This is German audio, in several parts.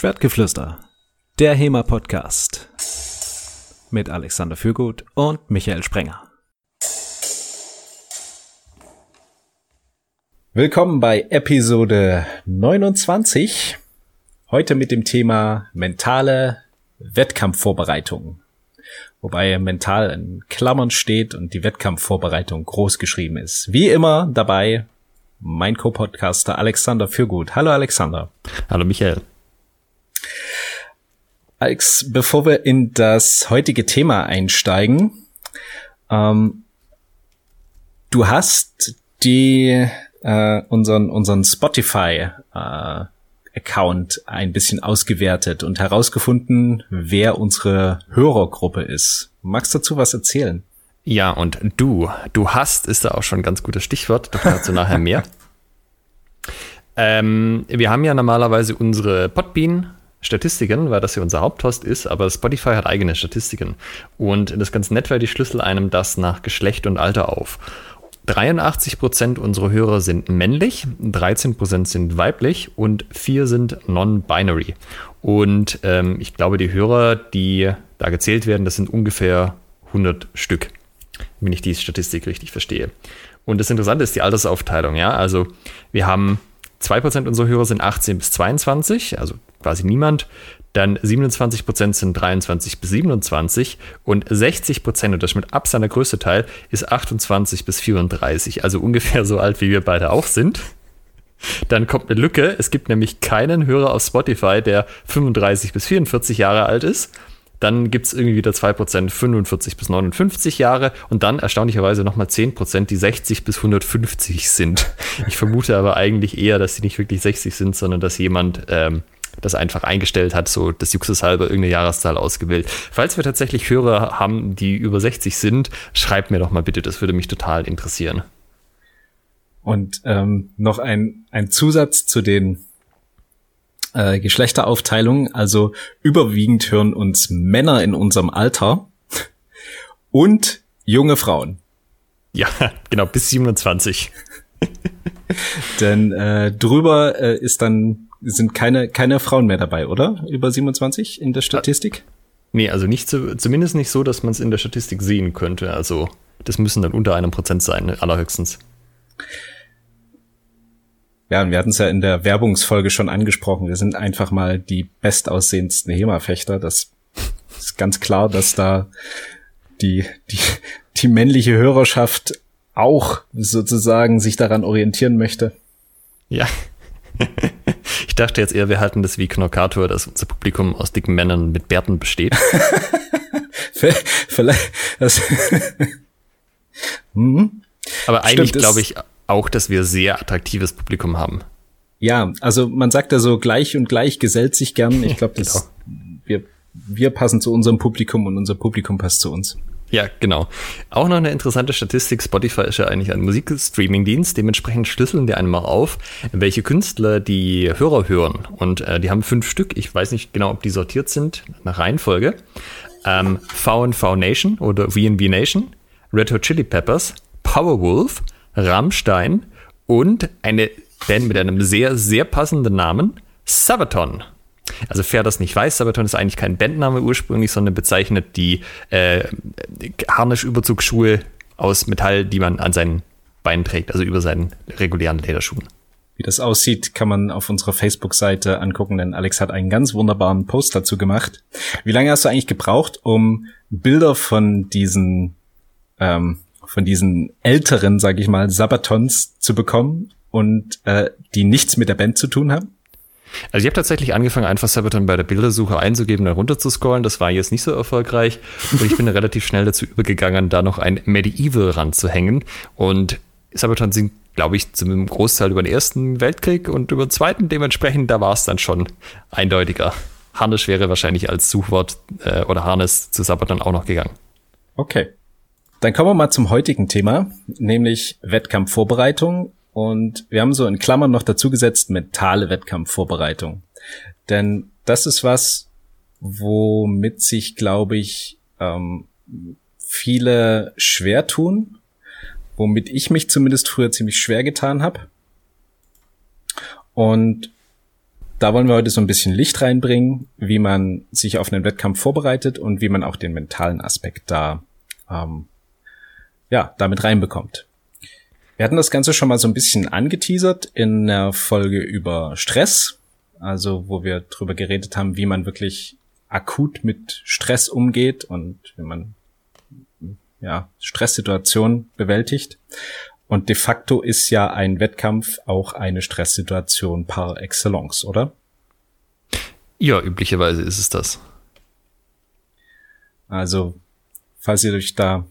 Schwertgeflüster, der HEMA-Podcast mit Alexander Fürgut und Michael Sprenger. Willkommen bei Episode 29. Heute mit dem Thema mentale Wettkampfvorbereitung. Wobei mental in Klammern steht und die Wettkampfvorbereitung groß geschrieben ist. Wie immer dabei mein Co-Podcaster Alexander Fürgut. Hallo Alexander. Hallo Michael. Alex, bevor wir in das heutige Thema einsteigen, ähm, du hast die äh, unseren unseren Spotify äh, Account ein bisschen ausgewertet und herausgefunden, wer unsere Hörergruppe ist. Magst du dazu was erzählen? Ja, und du, du hast, ist da auch schon ein ganz gutes Stichwort, dazu nachher mehr. ähm, wir haben ja normalerweise unsere Podbean Statistiken, weil das ja unser Haupthost ist, aber Spotify hat eigene Statistiken. Und das ist ganz nett, weil die schlüssel einem das nach Geschlecht und Alter auf. 83% unserer Hörer sind männlich, 13% sind weiblich und 4 sind non-binary. Und ähm, ich glaube, die Hörer, die da gezählt werden, das sind ungefähr 100 Stück, wenn ich die Statistik richtig verstehe. Und das Interessante ist die Altersaufteilung, ja. Also wir haben 2% unserer Hörer sind 18 bis 22, also quasi niemand. Dann 27% sind 23 bis 27 und 60% und das ist mit Abstand der größte Teil, ist 28 bis 34, also ungefähr so alt, wie wir beide auch sind. Dann kommt eine Lücke. Es gibt nämlich keinen Hörer auf Spotify, der 35 bis 44 Jahre alt ist. Dann gibt es irgendwie wieder 2% 45 bis 59 Jahre und dann erstaunlicherweise nochmal 10%, die 60 bis 150 sind. Ich vermute aber eigentlich eher, dass sie nicht wirklich 60 sind, sondern dass jemand ähm, das einfach eingestellt hat, so das Juxus halber irgendeine Jahreszahl ausgewählt. Falls wir tatsächlich Hörer haben, die über 60 sind, schreibt mir doch mal bitte, das würde mich total interessieren. Und ähm, noch ein, ein Zusatz zu den äh, Geschlechteraufteilungen. Also überwiegend hören uns Männer in unserem Alter und junge Frauen. Ja, genau, bis 27. Denn äh, drüber äh, ist dann sind keine, keine Frauen mehr dabei, oder? Über 27 in der Statistik? Nee, also nicht zu, zumindest nicht so, dass man es in der Statistik sehen könnte. Also das müssen dann unter einem Prozent sein, allerhöchstens. Ja, und wir hatten es ja in der Werbungsfolge schon angesprochen. Wir sind einfach mal die bestaussehendsten HEMA-Fechter. Das ist ganz klar, dass da die, die, die männliche Hörerschaft auch sozusagen sich daran orientieren möchte. Ja. Ich dachte jetzt eher, wir halten das wie Knockator, dass unser Publikum aus dicken Männern mit Bärten besteht. Vielleicht. Das hm. Aber eigentlich glaube ich auch, dass wir sehr attraktives Publikum haben. Ja, also man sagt ja so, gleich und gleich gesellt sich gern. Ich glaube, genau. wir, wir passen zu unserem Publikum und unser Publikum passt zu uns. Ja, genau. Auch noch eine interessante Statistik. Spotify ist ja eigentlich ein Musikstreaming-Dienst. Dementsprechend schlüsseln die einmal auf, welche Künstler die Hörer hören. Und äh, die haben fünf Stück. Ich weiß nicht genau, ob die sortiert sind nach Reihenfolge. Ähm, V&V Nation oder VNV Nation, Red Hot Chili Peppers, Powerwolf, Rammstein und eine Band mit einem sehr, sehr passenden Namen, Sabaton. Also wer das nicht weiß, Sabaton ist eigentlich kein Bandname ursprünglich, sondern bezeichnet die äh, Harnisch-Überzugsschuhe aus Metall, die man an seinen Beinen trägt, also über seinen regulären Lederschuhen. Wie das aussieht, kann man auf unserer Facebook-Seite angucken, denn Alex hat einen ganz wunderbaren Post dazu gemacht. Wie lange hast du eigentlich gebraucht, um Bilder von diesen ähm, von diesen älteren, sag ich mal, Sabatons zu bekommen und äh, die nichts mit der Band zu tun haben? Also ich habe tatsächlich angefangen, einfach Sabaton bei der Bildersuche einzugeben, dann runter zu scrollen. Das war jetzt nicht so erfolgreich. Und ich bin relativ schnell dazu übergegangen, da noch ein Medieval ranzuhängen. Und Sabaton sind, glaube ich, zum Großteil über den Ersten Weltkrieg und über den Zweiten. Dementsprechend, da war es dann schon eindeutiger. Harnisch wäre wahrscheinlich als Suchwort äh, oder Harness zu Sabaton auch noch gegangen. Okay. Dann kommen wir mal zum heutigen Thema, nämlich Wettkampfvorbereitung und wir haben so in Klammern noch dazu gesetzt mentale Wettkampfvorbereitung. Denn das ist was, womit sich, glaube ich, ähm, viele schwer tun, womit ich mich zumindest früher ziemlich schwer getan habe. Und da wollen wir heute so ein bisschen Licht reinbringen, wie man sich auf einen Wettkampf vorbereitet und wie man auch den mentalen Aspekt da ähm, ja damit reinbekommt. Wir hatten das Ganze schon mal so ein bisschen angeteasert in der Folge über Stress, also wo wir drüber geredet haben, wie man wirklich akut mit Stress umgeht und wie man ja, Stresssituationen bewältigt. Und de facto ist ja ein Wettkampf auch eine Stresssituation par excellence, oder? Ja, üblicherweise ist es das. Also, falls ihr euch da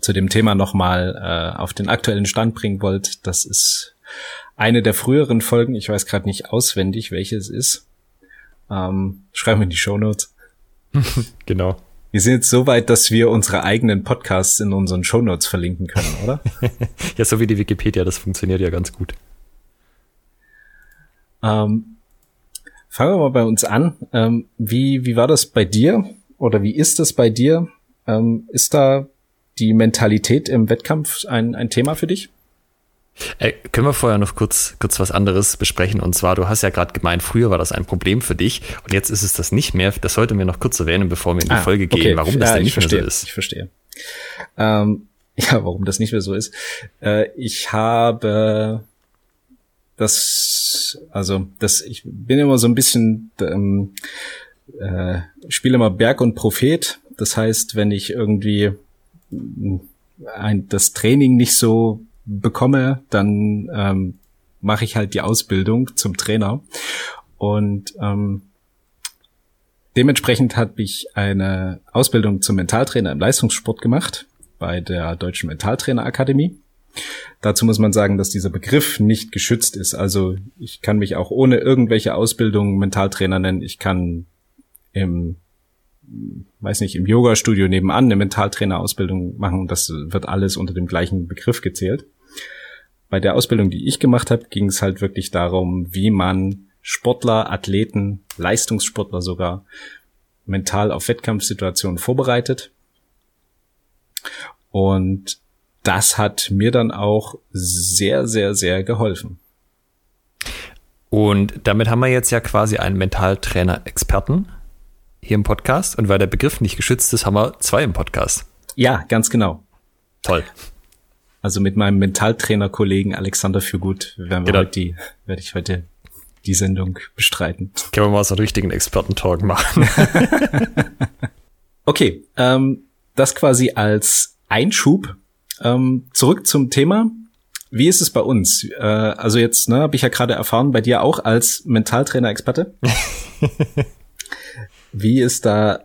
zu dem Thema nochmal äh, auf den aktuellen Stand bringen wollt, das ist eine der früheren Folgen. Ich weiß gerade nicht auswendig, welche es ist. Ähm, schreiben wir in die Show Notes. genau. Wir sind jetzt so weit, dass wir unsere eigenen Podcasts in unseren Show Notes verlinken können, oder? ja, so wie die Wikipedia, das funktioniert ja ganz gut. Ähm, fangen wir mal bei uns an. Ähm, wie, wie war das bei dir? Oder wie ist das bei dir? Ähm, ist da die Mentalität im Wettkampf ein, ein Thema für dich? Äh, können wir vorher noch kurz, kurz was anderes besprechen? Und zwar, du hast ja gerade gemeint, früher war das ein Problem für dich und jetzt ist es das nicht mehr. Das sollten wir noch kurz erwähnen, bevor wir in die ah, Folge gehen, okay. warum das ja, denn nicht verstehe, mehr so ist. Ich verstehe. Ähm, ja, warum das nicht mehr so ist. Äh, ich habe das, also das, ich bin immer so ein bisschen, ähm, äh, spiele immer Berg und Prophet. Das heißt, wenn ich irgendwie ein, das Training nicht so bekomme, dann ähm, mache ich halt die Ausbildung zum Trainer. Und ähm, dementsprechend habe ich eine Ausbildung zum Mentaltrainer im Leistungssport gemacht bei der Deutschen Mentaltrainerakademie. Dazu muss man sagen, dass dieser Begriff nicht geschützt ist. Also ich kann mich auch ohne irgendwelche Ausbildung Mentaltrainer nennen. Ich kann im weiß nicht, im Yoga-Studio nebenan eine Mentaltrainerausbildung machen. Das wird alles unter dem gleichen Begriff gezählt. Bei der Ausbildung, die ich gemacht habe, ging es halt wirklich darum, wie man Sportler, Athleten, Leistungssportler sogar mental auf Wettkampfsituationen vorbereitet. Und das hat mir dann auch sehr, sehr, sehr geholfen. Und damit haben wir jetzt ja quasi einen Mentaltrainer-Experten hier im Podcast. Und weil der Begriff nicht geschützt ist, haben wir zwei im Podcast. Ja, ganz genau. Toll. Also mit meinem Mentaltrainer-Kollegen Alexander Fürgut werden wir genau. heute die, werde ich heute die Sendung bestreiten. Können wir mal so einen richtigen Experten-Talk machen. okay, ähm, das quasi als Einschub. Ähm, zurück zum Thema. Wie ist es bei uns? Äh, also jetzt, ne, habe ich ja gerade erfahren, bei dir auch als Mentaltrainer-Experte. Wie ist da,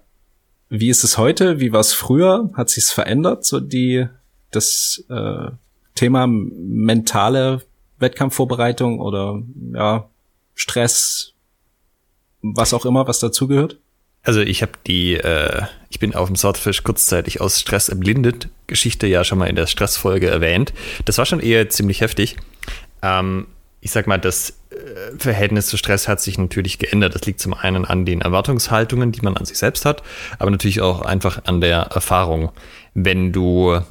wie ist es heute? Wie war es früher? Hat sich's verändert? So die, das äh, Thema mentale Wettkampfvorbereitung oder ja Stress, was auch immer, was dazugehört? Also ich habe die, äh, ich bin auf dem Swordfish kurzzeitig aus Stress erblindet, Geschichte ja schon mal in der Stressfolge erwähnt. Das war schon eher ziemlich heftig. Ähm, ich sag mal, das Verhältnis zu Stress hat sich natürlich geändert. Das liegt zum einen an den Erwartungshaltungen, die man an sich selbst hat, aber natürlich auch einfach an der Erfahrung. Wenn du,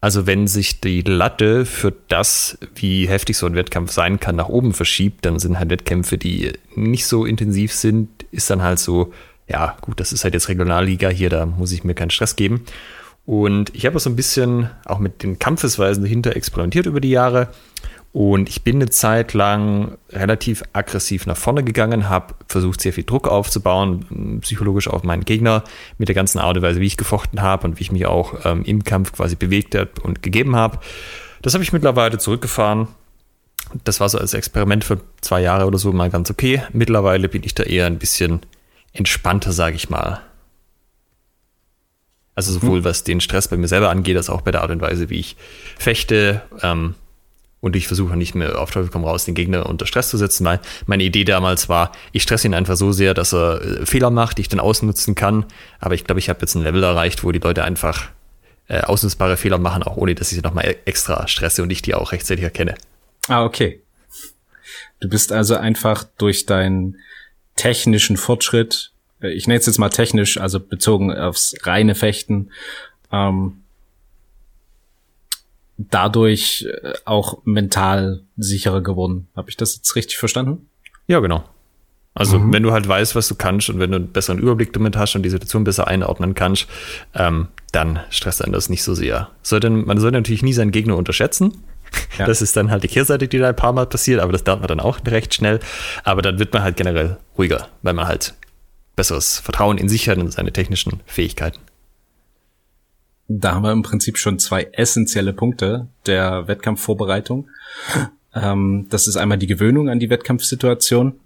also wenn sich die Latte für das, wie heftig so ein Wettkampf sein kann, nach oben verschiebt, dann sind halt Wettkämpfe, die nicht so intensiv sind, ist dann halt so, ja, gut, das ist halt jetzt Regionalliga hier, da muss ich mir keinen Stress geben. Und ich habe so ein bisschen auch mit den Kampfesweisen dahinter experimentiert über die Jahre und ich bin eine Zeit lang relativ aggressiv nach vorne gegangen, habe versucht, sehr viel Druck aufzubauen, psychologisch auf meinen Gegner, mit der ganzen Art und Weise, wie ich gefochten habe und wie ich mich auch ähm, im Kampf quasi bewegt habe und gegeben habe. Das habe ich mittlerweile zurückgefahren. Das war so als Experiment für zwei Jahre oder so mal ganz okay. Mittlerweile bin ich da eher ein bisschen entspannter, sage ich mal. Also sowohl mhm. was den Stress bei mir selber angeht, als auch bei der Art und Weise, wie ich fechte. Ähm, und ich versuche nicht mehr auf Teufel komm raus, den Gegner unter Stress zu setzen. Weil meine Idee damals war, ich stresse ihn einfach so sehr, dass er äh, Fehler macht, die ich dann ausnutzen kann. Aber ich glaube, ich habe jetzt ein Level erreicht, wo die Leute einfach äh, ausnutzbare Fehler machen, auch ohne dass ich sie nochmal extra stresse und ich die auch rechtzeitig erkenne. Ah, okay. Du bist also einfach durch deinen technischen Fortschritt, äh, ich nenne es jetzt mal technisch, also bezogen aufs reine Fechten, ähm, dadurch äh, auch mental sicherer geworden. Habe ich das jetzt richtig verstanden? Ja, genau. Also mhm. wenn du halt weißt, was du kannst und wenn du einen besseren Überblick damit hast und die Situation besser einordnen kannst, ähm, dann stresst einen das nicht so sehr. Sollte, man sollte natürlich nie seinen Gegner unterschätzen. Ja. Das ist dann halt die Kehrseite, die da ein paar Mal passiert, aber das lernt man dann auch recht schnell. Aber dann wird man halt generell ruhiger, weil man halt besseres Vertrauen in sich hat und seine technischen Fähigkeiten. Da haben wir im Prinzip schon zwei essentielle Punkte der Wettkampfvorbereitung. Ähm, das ist einmal die Gewöhnung an die Wettkampfsituation.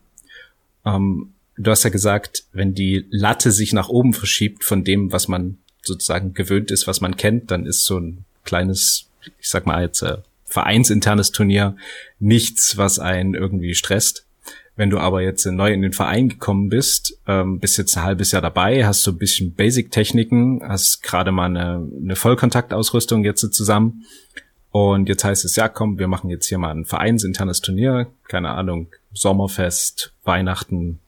Ähm, du hast ja gesagt, wenn die Latte sich nach oben verschiebt von dem, was man sozusagen gewöhnt ist, was man kennt, dann ist so ein kleines, ich sag mal jetzt äh, vereinsinternes Turnier nichts, was einen irgendwie stresst. Wenn du aber jetzt neu in den Verein gekommen bist, ähm, bist jetzt ein halbes Jahr dabei, hast so ein bisschen Basic-Techniken, hast gerade mal eine, eine Vollkontaktausrüstung jetzt zusammen. Und jetzt heißt es, ja komm, wir machen jetzt hier mal ein vereinsinternes Turnier, keine Ahnung, Sommerfest, Weihnachten,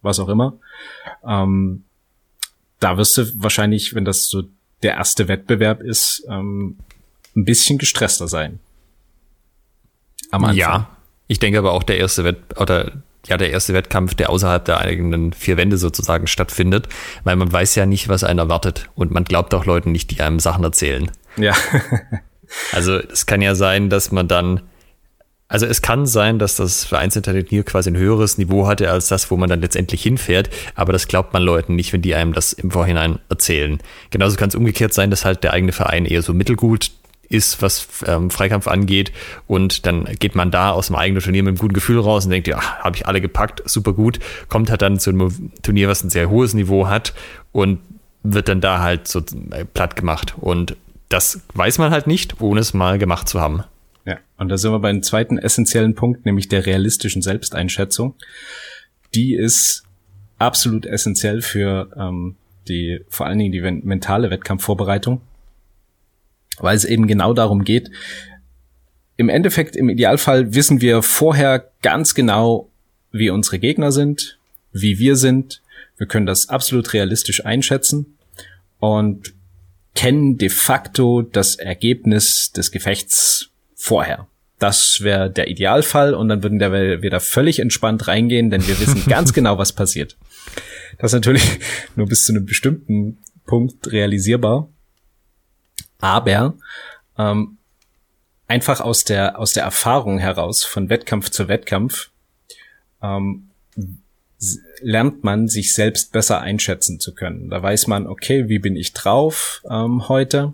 was auch immer. Ähm, da wirst du wahrscheinlich, wenn das so der erste Wettbewerb ist, ähm, ein bisschen gestresster sein. Am Anfang. Ja, ich denke aber auch der erste Wett oder ja, der erste Wettkampf, der außerhalb der eigenen vier Wände sozusagen stattfindet, weil man weiß ja nicht, was einen erwartet und man glaubt auch Leuten nicht, die einem Sachen erzählen. Ja. also es kann ja sein, dass man dann also es kann sein, dass das Vereinsturnier quasi ein höheres Niveau hatte als das, wo man dann letztendlich hinfährt, aber das glaubt man Leuten nicht, wenn die einem das im Vorhinein erzählen. Genauso kann es umgekehrt sein, dass halt der eigene Verein eher so mittelgut ist, was ähm, Freikampf angeht. Und dann geht man da aus dem eigenen Turnier mit einem guten Gefühl raus und denkt, ja, habe ich alle gepackt, super gut. Kommt halt dann zu einem Turnier, was ein sehr hohes Niveau hat und wird dann da halt so äh, platt gemacht. Und das weiß man halt nicht, ohne es mal gemacht zu haben. Ja, und da sind wir beim zweiten essentiellen Punkt, nämlich der realistischen Selbsteinschätzung. Die ist absolut essentiell für ähm, die, vor allen Dingen die mentale Wettkampfvorbereitung weil es eben genau darum geht. Im Endeffekt, im Idealfall wissen wir vorher ganz genau, wie unsere Gegner sind, wie wir sind. Wir können das absolut realistisch einschätzen und kennen de facto das Ergebnis des Gefechts vorher. Das wäre der Idealfall und dann würden wir da völlig entspannt reingehen, denn wir wissen ganz genau, was passiert. Das ist natürlich nur bis zu einem bestimmten Punkt realisierbar. Aber ähm, einfach aus der aus der Erfahrung heraus von Wettkampf zu Wettkampf ähm, lernt man sich selbst besser einschätzen zu können. Da weiß man, okay, wie bin ich drauf ähm, heute?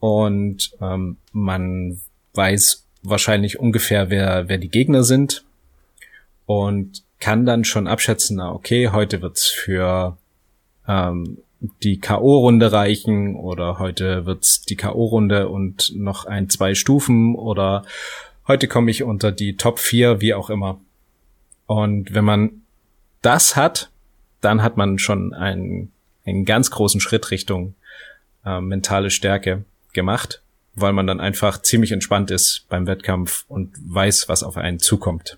Und ähm, man weiß wahrscheinlich ungefähr, wer, wer die Gegner sind und kann dann schon abschätzen, na, okay, heute wird's für ähm, die K.O.-Runde reichen oder heute wird's die K.O.-Runde und noch ein, zwei Stufen oder heute komme ich unter die Top 4, wie auch immer. Und wenn man das hat, dann hat man schon einen, einen ganz großen Schritt Richtung äh, mentale Stärke gemacht, weil man dann einfach ziemlich entspannt ist beim Wettkampf und weiß, was auf einen zukommt.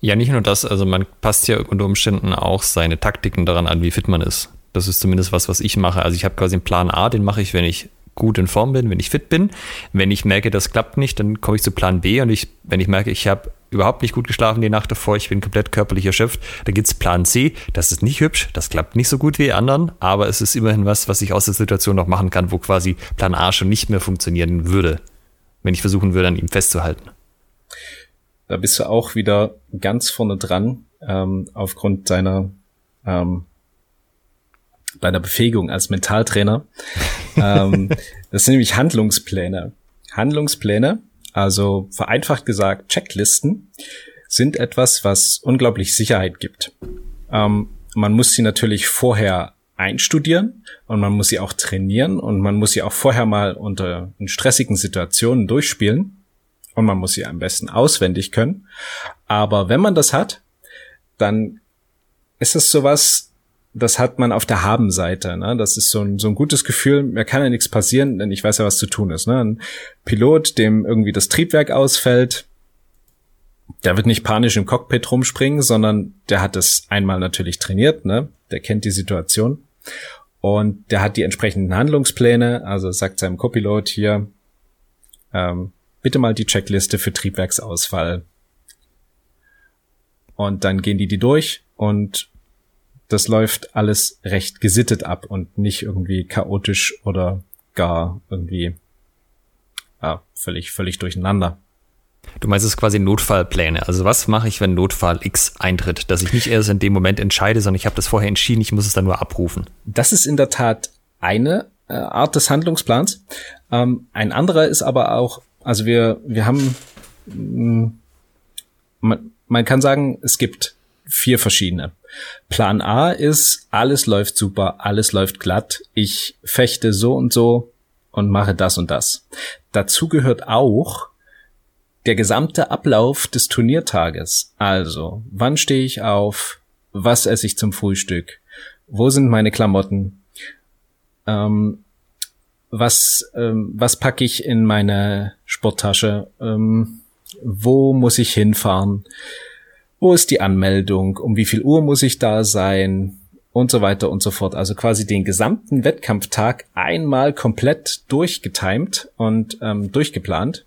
Ja, nicht nur das, also man passt ja unter Umständen auch seine Taktiken daran an, wie fit man ist. Das ist zumindest was, was ich mache. Also ich habe quasi einen Plan A, den mache ich, wenn ich gut in Form bin, wenn ich fit bin. Wenn ich merke, das klappt nicht, dann komme ich zu Plan B und ich, wenn ich merke, ich habe überhaupt nicht gut geschlafen die Nacht davor, ich bin komplett körperlich erschöpft, dann gibt's Plan C. Das ist nicht hübsch, das klappt nicht so gut wie die anderen, aber es ist immerhin was, was ich aus der Situation noch machen kann, wo quasi Plan A schon nicht mehr funktionieren würde, wenn ich versuchen würde, an ihm festzuhalten. Da bist du auch wieder ganz vorne dran, ähm, aufgrund deiner ähm, bei der Befähigung als Mentaltrainer. ähm, das sind nämlich Handlungspläne. Handlungspläne, also vereinfacht gesagt Checklisten, sind etwas, was unglaublich Sicherheit gibt. Ähm, man muss sie natürlich vorher einstudieren und man muss sie auch trainieren und man muss sie auch vorher mal unter in stressigen Situationen durchspielen und man muss sie am besten auswendig können. Aber wenn man das hat, dann ist es sowas, das hat man auf der Habenseite. Ne? Das ist so ein, so ein gutes Gefühl, mir kann ja nichts passieren, denn ich weiß ja, was zu tun ist. Ne? Ein Pilot, dem irgendwie das Triebwerk ausfällt, der wird nicht panisch im Cockpit rumspringen, sondern der hat es einmal natürlich trainiert, ne? der kennt die Situation und der hat die entsprechenden Handlungspläne, also sagt seinem Copilot hier, ähm, bitte mal die Checkliste für Triebwerksausfall und dann gehen die die durch und das läuft alles recht gesittet ab und nicht irgendwie chaotisch oder gar irgendwie ja, völlig, völlig durcheinander. Du meinst es quasi Notfallpläne. Also was mache ich, wenn Notfall X eintritt? Dass ich nicht erst in dem Moment entscheide, sondern ich habe das vorher entschieden, ich muss es dann nur abrufen. Das ist in der Tat eine äh, Art des Handlungsplans. Ähm, ein anderer ist aber auch, also wir, wir haben, mh, mm, man, man kann sagen, es gibt vier verschiedene. Plan A ist, alles läuft super, alles läuft glatt, ich fechte so und so und mache das und das. Dazu gehört auch der gesamte Ablauf des Turniertages. Also, wann stehe ich auf? Was esse ich zum Frühstück? Wo sind meine Klamotten? Ähm, was, ähm, was packe ich in meine Sporttasche? Ähm, wo muss ich hinfahren? Wo ist die Anmeldung? Um wie viel Uhr muss ich da sein? Und so weiter und so fort. Also quasi den gesamten Wettkampftag einmal komplett durchgetimt und ähm, durchgeplant.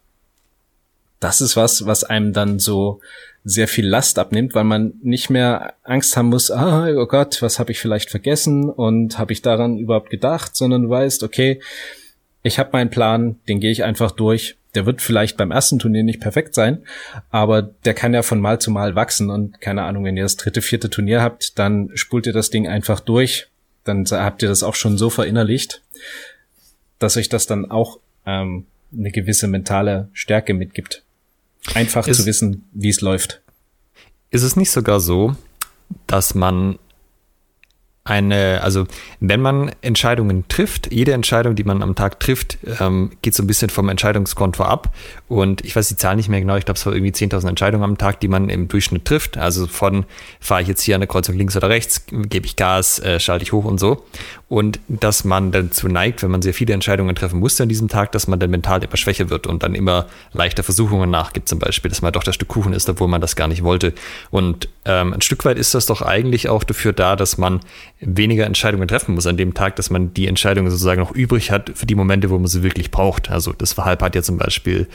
Das ist was, was einem dann so sehr viel Last abnimmt, weil man nicht mehr Angst haben muss, ah, oh Gott, was habe ich vielleicht vergessen und habe ich daran überhaupt gedacht, sondern du weißt, okay, ich habe meinen Plan, den gehe ich einfach durch. Der wird vielleicht beim ersten Turnier nicht perfekt sein, aber der kann ja von Mal zu Mal wachsen und keine Ahnung, wenn ihr das dritte, vierte Turnier habt, dann spult ihr das Ding einfach durch. Dann habt ihr das auch schon so verinnerlicht, dass euch das dann auch ähm, eine gewisse mentale Stärke mitgibt. Einfach ist, zu wissen, wie es läuft. Ist es nicht sogar so, dass man eine, also wenn man Entscheidungen trifft, jede Entscheidung, die man am Tag trifft, ähm, geht so ein bisschen vom Entscheidungskonto ab. Und ich weiß die Zahl nicht mehr genau, ich glaube, es war irgendwie 10.000 Entscheidungen am Tag, die man im Durchschnitt trifft. Also von fahre ich jetzt hier an der Kreuzung links oder rechts, gebe ich Gas, äh, schalte ich hoch und so. Und dass man dazu neigt, wenn man sehr viele Entscheidungen treffen musste an diesem Tag, dass man dann mental immer schwächer wird und dann immer leichter Versuchungen nachgibt, zum Beispiel, dass man doch das Stück Kuchen ist, obwohl man das gar nicht wollte. Und ähm, ein Stück weit ist das doch eigentlich auch dafür da, dass man weniger Entscheidungen treffen muss an dem Tag, dass man die Entscheidungen sozusagen noch übrig hat für die Momente, wo man sie wirklich braucht. Also das Verhalb hat ja zum Beispiel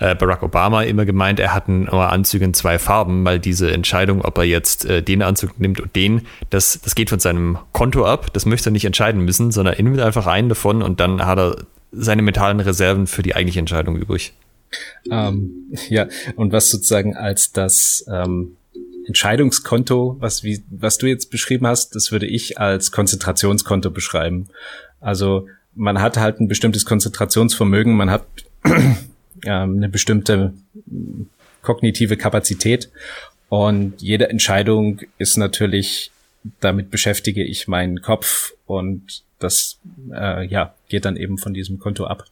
äh, Barack Obama immer gemeint, er hat nur Anzüge in zwei Farben, weil diese Entscheidung, ob er jetzt äh, den Anzug nimmt und den, das, das geht von seinem Konto ab. Das möchte er nicht entscheiden müssen, sondern er nimmt einfach einen davon und dann hat er seine mentalen Reserven für die eigentliche Entscheidung übrig. Ähm, ja, und was sozusagen als das ähm, Entscheidungskonto, was, wie, was du jetzt beschrieben hast, das würde ich als Konzentrationskonto beschreiben. Also man hat halt ein bestimmtes Konzentrationsvermögen, man hat eine bestimmte kognitive Kapazität und jede Entscheidung ist natürlich, damit beschäftige ich meinen Kopf und das äh, ja geht dann eben von diesem Konto ab.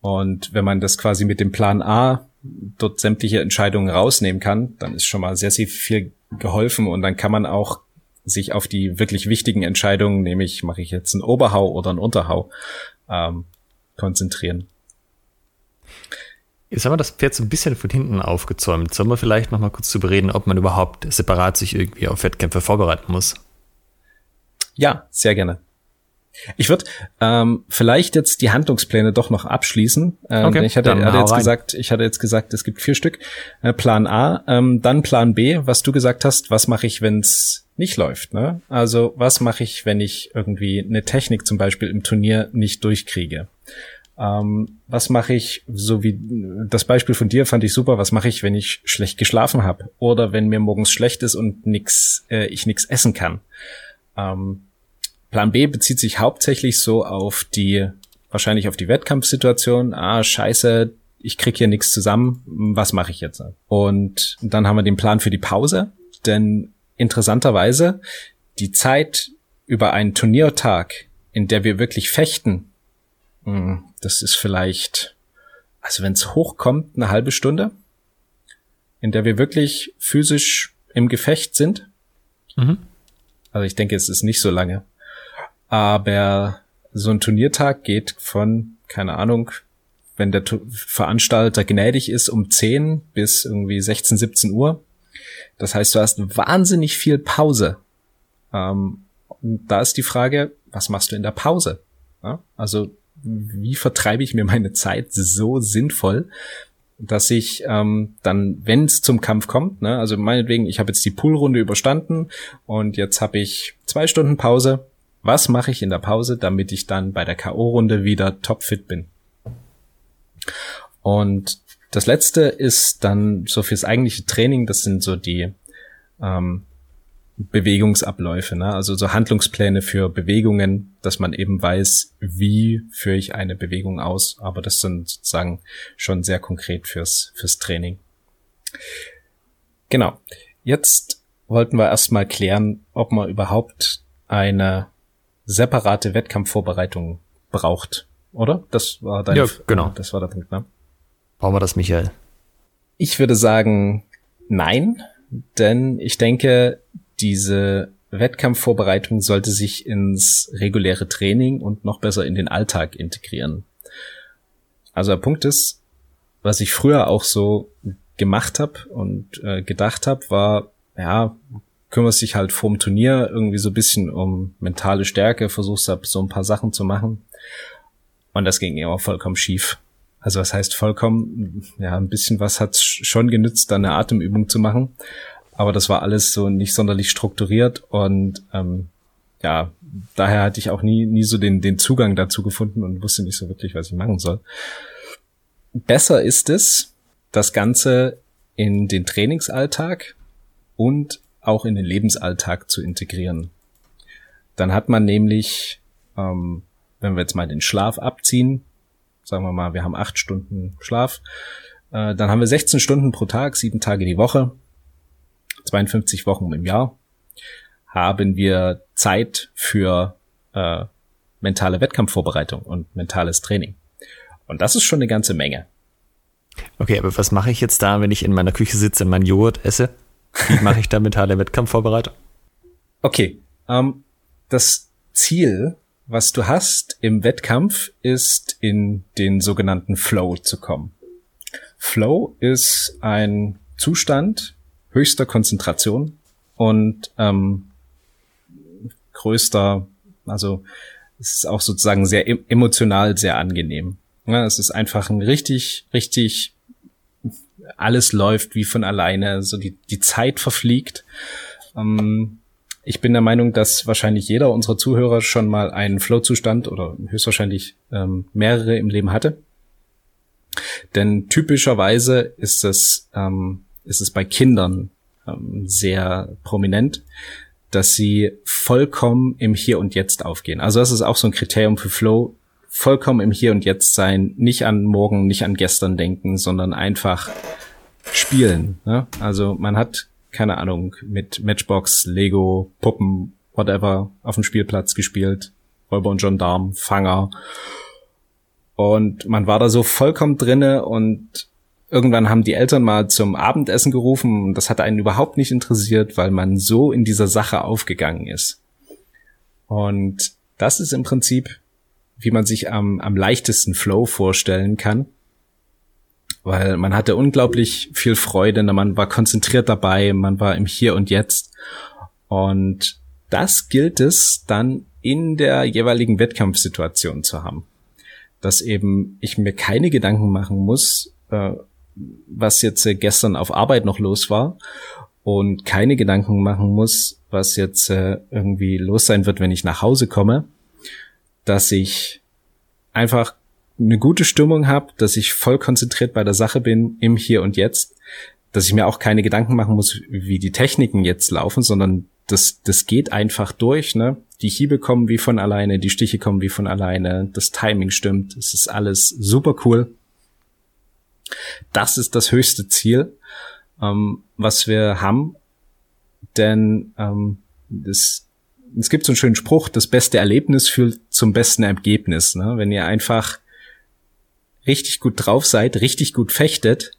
Und wenn man das quasi mit dem Plan A dort sämtliche Entscheidungen rausnehmen kann, dann ist schon mal sehr, sehr viel geholfen und dann kann man auch sich auf die wirklich wichtigen Entscheidungen, nämlich mache ich jetzt einen Oberhau oder einen Unterhau, ähm, konzentrieren. Jetzt haben wir das Pferd so ein bisschen von hinten aufgezäumt. Sollen wir vielleicht noch mal kurz zu bereden, ob man überhaupt separat sich irgendwie auf Wettkämpfe vorbereiten muss? Ja, sehr gerne. Ich würde ähm, vielleicht jetzt die Handlungspläne doch noch abschließen. Ähm, okay, ich hatte, hatte jetzt gesagt, ich hatte jetzt gesagt, es gibt vier Stück. Äh, Plan A, ähm, dann Plan B, was du gesagt hast, was mache ich, wenn es nicht läuft? Ne? Also was mache ich, wenn ich irgendwie eine Technik zum Beispiel im Turnier nicht durchkriege? Ähm, was mache ich, so wie das Beispiel von dir fand ich super, was mache ich, wenn ich schlecht geschlafen habe? Oder wenn mir morgens schlecht ist und nix, äh, ich nichts essen kann? Ähm, Plan B bezieht sich hauptsächlich so auf die, wahrscheinlich auf die Wettkampfsituation. Ah, scheiße, ich krieg hier nichts zusammen, was mache ich jetzt? Und dann haben wir den Plan für die Pause, denn interessanterweise die Zeit über einen Turniertag, in der wir wirklich fechten, hm, das ist vielleicht, also wenn es hochkommt, eine halbe Stunde, in der wir wirklich physisch im Gefecht sind. Mhm. Also ich denke, es ist nicht so lange. Aber so ein Turniertag geht von, keine Ahnung, wenn der Veranstalter gnädig ist, um 10 bis irgendwie 16, 17 Uhr. Das heißt, du hast wahnsinnig viel Pause. Ähm, da ist die Frage, was machst du in der Pause? Ja? Also, wie vertreibe ich mir meine Zeit so sinnvoll, dass ich ähm, dann, wenn es zum Kampf kommt, ne, also meinetwegen, ich habe jetzt die Poolrunde überstanden und jetzt habe ich zwei Stunden Pause. Was mache ich in der Pause, damit ich dann bei der KO-Runde wieder topfit bin? Und das letzte ist dann so fürs eigentliche Training, das sind so die ähm, Bewegungsabläufe, ne? also so Handlungspläne für Bewegungen, dass man eben weiß, wie führe ich eine Bewegung aus, aber das sind sozusagen schon sehr konkret fürs, fürs Training. Genau. Jetzt wollten wir erstmal klären, ob man überhaupt eine separate Wettkampfvorbereitung braucht, oder? Das war dein, ja, genau. Das war der Punkt, ne? Brauchen wir das, Michael? Ich würde sagen, nein, denn ich denke, diese Wettkampfvorbereitung sollte sich ins reguläre Training und noch besser in den Alltag integrieren. Also der Punkt ist, was ich früher auch so gemacht habe und äh, gedacht habe, war, ja, kümmerst dich halt vorm Turnier irgendwie so ein bisschen um mentale Stärke, versuchst da so ein paar Sachen zu machen. Und das ging immer vollkommen schief. Also was heißt vollkommen? Ja, ein bisschen was hat's schon genützt, da eine Atemübung zu machen aber das war alles so nicht sonderlich strukturiert und ähm, ja, daher hatte ich auch nie, nie so den, den Zugang dazu gefunden und wusste nicht so wirklich, was ich machen soll. Besser ist es, das Ganze in den Trainingsalltag und auch in den Lebensalltag zu integrieren. Dann hat man nämlich, ähm, wenn wir jetzt mal den Schlaf abziehen, sagen wir mal, wir haben acht Stunden Schlaf, äh, dann haben wir 16 Stunden pro Tag, sieben Tage die Woche. 52 Wochen im Jahr haben wir Zeit für äh, mentale Wettkampfvorbereitung und mentales Training. Und das ist schon eine ganze Menge. Okay, aber was mache ich jetzt da, wenn ich in meiner Küche sitze und meinen Joghurt esse? Wie mache ich da mentale Wettkampfvorbereitung? Okay, ähm, das Ziel, was du hast im Wettkampf, ist in den sogenannten Flow zu kommen. Flow ist ein Zustand, höchster Konzentration und ähm, größter, also es ist auch sozusagen sehr emotional sehr angenehm. Ja, es ist einfach ein richtig, richtig, alles läuft wie von alleine, so die, die Zeit verfliegt. Ähm, ich bin der Meinung, dass wahrscheinlich jeder unserer Zuhörer schon mal einen Flow-Zustand oder höchstwahrscheinlich ähm, mehrere im Leben hatte. Denn typischerweise ist es ähm, ist es bei Kindern ähm, sehr prominent, dass sie vollkommen im Hier und Jetzt aufgehen. Also das ist auch so ein Kriterium für Flow. Vollkommen im Hier und Jetzt sein, nicht an morgen, nicht an gestern denken, sondern einfach spielen. Ne? Also man hat, keine Ahnung, mit Matchbox, Lego, Puppen, whatever, auf dem Spielplatz gespielt. Räuber und Gendarm, Fanger. Und man war da so vollkommen drinne und Irgendwann haben die Eltern mal zum Abendessen gerufen und das hat einen überhaupt nicht interessiert, weil man so in dieser Sache aufgegangen ist. Und das ist im Prinzip, wie man sich am, am leichtesten Flow vorstellen kann. Weil man hatte unglaublich viel Freude, man war konzentriert dabei, man war im Hier und Jetzt. Und das gilt es dann in der jeweiligen Wettkampfsituation zu haben. Dass eben ich mir keine Gedanken machen muss, äh, was jetzt äh, gestern auf Arbeit noch los war und keine Gedanken machen muss, was jetzt äh, irgendwie los sein wird, wenn ich nach Hause komme, dass ich einfach eine gute Stimmung habe, dass ich voll konzentriert bei der Sache bin, im Hier und Jetzt, dass ich mir auch keine Gedanken machen muss, wie die Techniken jetzt laufen, sondern das, das geht einfach durch, ne? Die Hiebe kommen wie von alleine, die Stiche kommen wie von alleine, das Timing stimmt, es ist alles super cool. Das ist das höchste Ziel, ähm, was wir haben. Denn ähm, das, es gibt so einen schönen Spruch, das beste Erlebnis führt zum besten Ergebnis. Ne? Wenn ihr einfach richtig gut drauf seid, richtig gut fechtet,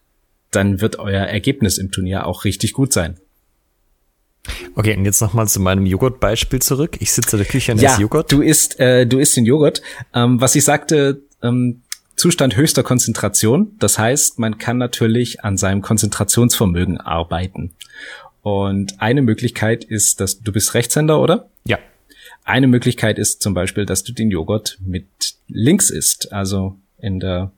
dann wird euer Ergebnis im Turnier auch richtig gut sein. Okay, und jetzt nochmal zu meinem Joghurt-Beispiel zurück. Ich sitze in der Küche und ja, esse Joghurt. Du isst, äh, du isst den Joghurt. Ähm, was ich sagte, ähm, Zustand höchster Konzentration. Das heißt, man kann natürlich an seinem Konzentrationsvermögen arbeiten. Und eine Möglichkeit ist, dass du bist Rechtshänder, oder? Ja. Eine Möglichkeit ist zum Beispiel, dass du den Joghurt mit links isst, also in der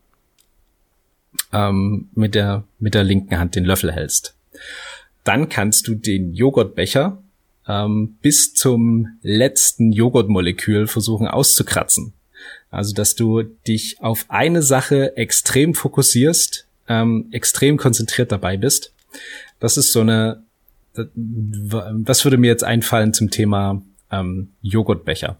ähm, mit der mit der linken Hand den Löffel hältst. Dann kannst du den Joghurtbecher ähm, bis zum letzten Joghurtmolekül versuchen auszukratzen. Also dass du dich auf eine Sache extrem fokussierst, ähm, extrem konzentriert dabei bist. Das ist so eine. Was würde mir jetzt einfallen zum Thema ähm, Joghurtbecher?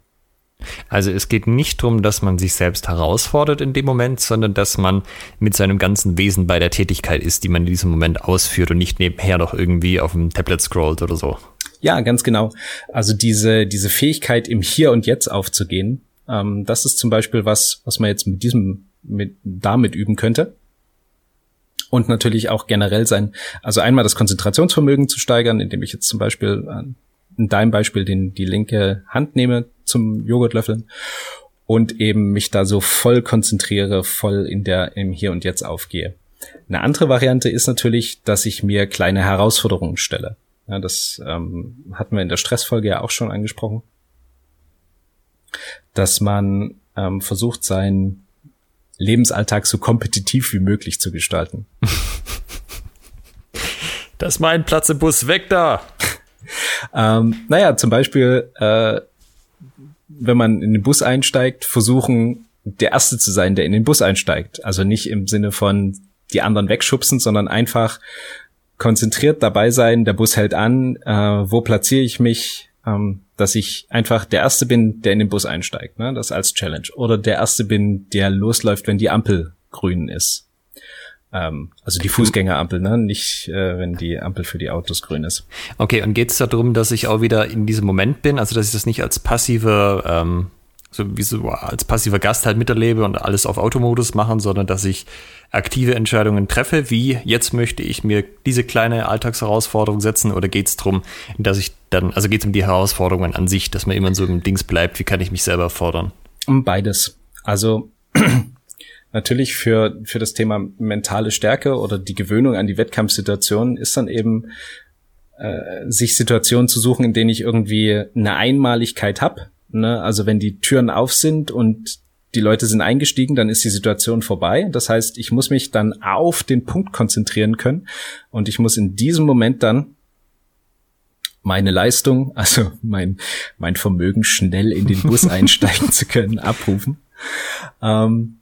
Also es geht nicht darum, dass man sich selbst herausfordert in dem Moment, sondern dass man mit seinem ganzen Wesen bei der Tätigkeit ist, die man in diesem Moment ausführt und nicht nebenher noch irgendwie auf dem Tablet scrollt oder so. Ja, ganz genau. Also diese, diese Fähigkeit im Hier und Jetzt aufzugehen, ähm, das ist zum Beispiel was, was man jetzt mit diesem, mit, damit üben könnte. Und natürlich auch generell sein, also einmal das Konzentrationsvermögen zu steigern, indem ich jetzt zum Beispiel äh, in deinem Beispiel den, die linke Hand nehme zum Joghurtlöffeln und eben mich da so voll konzentriere, voll in der, im Hier und Jetzt aufgehe. Eine andere Variante ist natürlich, dass ich mir kleine Herausforderungen stelle. Ja, das ähm, hatten wir in der Stressfolge ja auch schon angesprochen. Dass man ähm, versucht, seinen Lebensalltag so kompetitiv wie möglich zu gestalten. Das ist mein Platz im Bus, weg da! ähm, naja, zum Beispiel, äh, wenn man in den Bus einsteigt, versuchen, der Erste zu sein, der in den Bus einsteigt. Also nicht im Sinne von die anderen wegschubsen, sondern einfach konzentriert dabei sein, der Bus hält an, äh, wo platziere ich mich, ähm, dass ich einfach der Erste bin, der in den Bus einsteigt, ne? das als Challenge. Oder der Erste bin, der losläuft, wenn die Ampel grün ist. Ähm, also die Fußgängerampel, ne? nicht äh, wenn die Ampel für die Autos grün ist. Okay, und geht es darum, dass ich auch wieder in diesem Moment bin, also dass ich das nicht als passive ähm, so wie so als passiver Gast halt miterlebe und alles auf Automodus machen, sondern dass ich aktive Entscheidungen treffe, wie jetzt möchte ich mir diese kleine Alltagsherausforderung setzen oder geht es darum, dass ich dann, also geht es um die Herausforderungen an sich, dass man immer so im Dings bleibt, wie kann ich mich selber fordern? Um beides. Also natürlich für, für das Thema mentale Stärke oder die Gewöhnung an die Wettkampfsituation ist dann eben äh, sich Situationen zu suchen, in denen ich irgendwie eine Einmaligkeit habe, Ne? Also wenn die Türen auf sind und die Leute sind eingestiegen, dann ist die Situation vorbei. Das heißt, ich muss mich dann auf den Punkt konzentrieren können und ich muss in diesem Moment dann meine Leistung, also mein, mein Vermögen schnell in den Bus einsteigen zu können, abrufen. Ähm,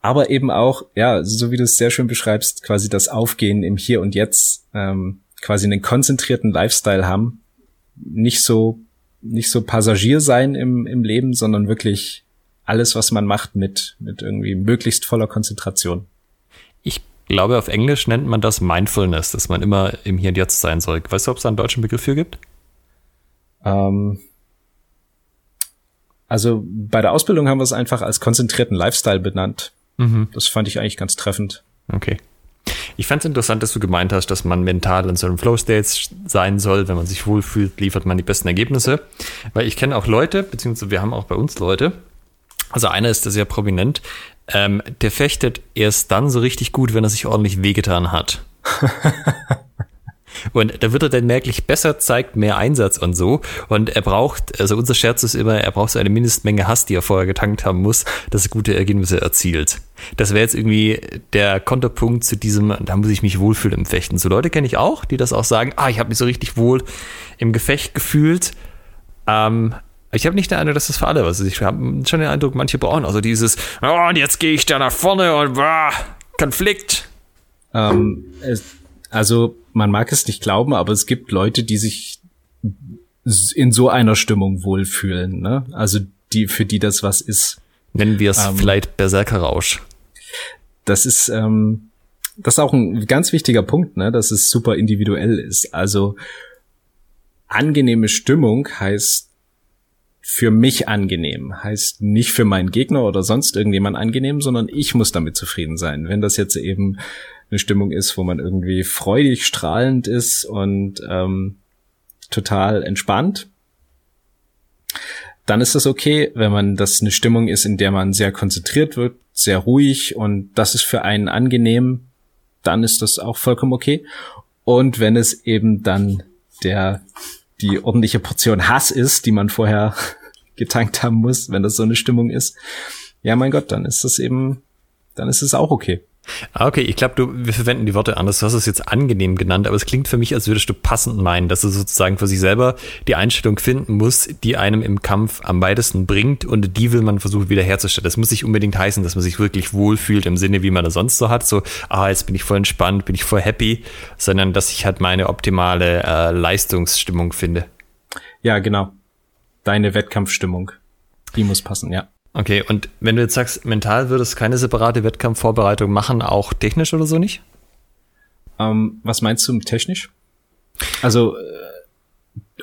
aber eben auch, ja, so wie du es sehr schön beschreibst, quasi das Aufgehen im Hier und Jetzt, ähm, quasi einen konzentrierten Lifestyle haben, nicht so nicht so Passagier sein im, im Leben, sondern wirklich alles, was man macht, mit, mit irgendwie möglichst voller Konzentration. Ich glaube, auf Englisch nennt man das Mindfulness, dass man immer im Hier und Jetzt sein soll. Weißt du, ob es da einen deutschen Begriff für gibt? Ähm, also bei der Ausbildung haben wir es einfach als konzentrierten Lifestyle benannt. Mhm. Das fand ich eigentlich ganz treffend. Okay. Ich fand es interessant, dass du gemeint hast, dass man mental in so einem Flow-State sein soll. Wenn man sich wohlfühlt, liefert man die besten Ergebnisse. Weil ich kenne auch Leute, beziehungsweise wir haben auch bei uns Leute, also einer ist da sehr prominent, ähm, der fechtet erst dann so richtig gut, wenn er sich ordentlich wehgetan hat. Und da wird er dann merklich besser, zeigt mehr Einsatz und so. Und er braucht, also unser Scherz ist immer, er braucht so eine Mindestmenge Hass, die er vorher getankt haben muss, dass er gute Ergebnisse erzielt. Das wäre jetzt irgendwie der Konterpunkt zu diesem, da muss ich mich wohlfühlen im Fechten. So Leute kenne ich auch, die das auch sagen, ah, ich habe mich so richtig wohl im Gefecht gefühlt. Ähm, ich habe nicht den Eindruck, dass das für alle was ist. Ich habe schon den Eindruck, manche brauchen also dieses, oh, und jetzt gehe ich da nach vorne und bah, Konflikt. Ähm, es, also man mag es nicht glauben, aber es gibt Leute, die sich in so einer Stimmung wohlfühlen. Ne? Also die, für die das was ist. Nennen wir es ähm, vielleicht Berserkerrausch. Das ist, ähm, das ist auch ein ganz wichtiger Punkt, ne? dass es super individuell ist. Also angenehme Stimmung heißt für mich angenehm, heißt nicht für meinen Gegner oder sonst irgendjemand angenehm, sondern ich muss damit zufrieden sein. Wenn das jetzt eben eine Stimmung ist, wo man irgendwie freudig, strahlend ist und ähm, total entspannt, dann ist das okay. Wenn man das eine Stimmung ist, in der man sehr konzentriert wird, sehr ruhig und das ist für einen angenehm, dann ist das auch vollkommen okay. Und wenn es eben dann der die ordentliche Portion Hass ist, die man vorher getankt haben muss, wenn das so eine Stimmung ist, ja mein Gott, dann ist das eben, dann ist es auch okay. Ah, okay, ich glaube, wir verwenden die Worte anders. Du hast es jetzt angenehm genannt, aber es klingt für mich, als würdest du passend meinen, dass du sozusagen für sich selber die Einstellung finden muss, die einem im Kampf am weitesten bringt und die will man versuchen wiederherzustellen. Das muss nicht unbedingt heißen, dass man sich wirklich wohlfühlt im Sinne, wie man das sonst so hat, so, ah, jetzt bin ich voll entspannt, bin ich voll happy, sondern dass ich halt meine optimale äh, Leistungsstimmung finde. Ja, genau. Deine Wettkampfstimmung. Die muss passen, ja. Okay, und wenn du jetzt sagst, mental würdest du keine separate Wettkampfvorbereitung machen, auch technisch oder so nicht? Ähm, was meinst du mit technisch? Also, äh,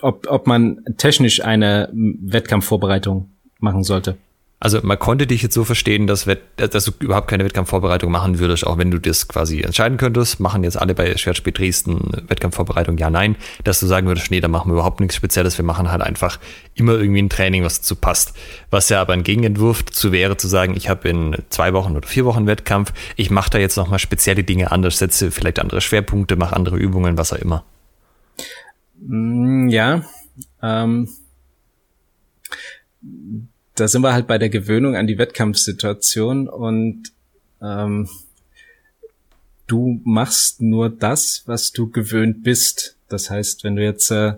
ob, ob man technisch eine Wettkampfvorbereitung machen sollte. Also man konnte dich jetzt so verstehen, dass, dass du überhaupt keine Wettkampfvorbereitung machen würdest, auch wenn du das quasi entscheiden könntest. Machen jetzt alle bei Schwertspiel Dresden Wettkampfvorbereitung? Ja, nein. Dass du sagen würdest, nee, da machen wir überhaupt nichts Spezielles. Wir machen halt einfach immer irgendwie ein Training, was dazu passt. Was ja aber ein Gegenentwurf dazu wäre, zu sagen, ich habe in zwei Wochen oder vier Wochen Wettkampf, ich mache da jetzt nochmal spezielle Dinge anders, setze vielleicht andere Schwerpunkte, mache andere Übungen, was auch immer. Mm, ja, ähm da sind wir halt bei der Gewöhnung an die Wettkampfsituation und ähm, du machst nur das, was du gewöhnt bist. Das heißt, wenn du jetzt äh,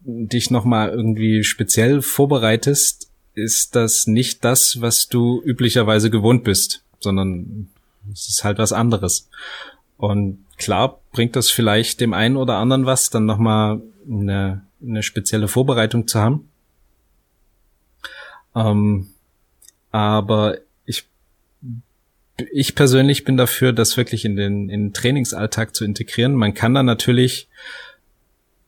dich nochmal irgendwie speziell vorbereitest, ist das nicht das, was du üblicherweise gewohnt bist, sondern es ist halt was anderes. Und klar bringt das vielleicht dem einen oder anderen was, dann nochmal eine, eine spezielle Vorbereitung zu haben. Ähm, aber ich, ich persönlich bin dafür, das wirklich in den, in den Trainingsalltag zu integrieren. Man kann da natürlich,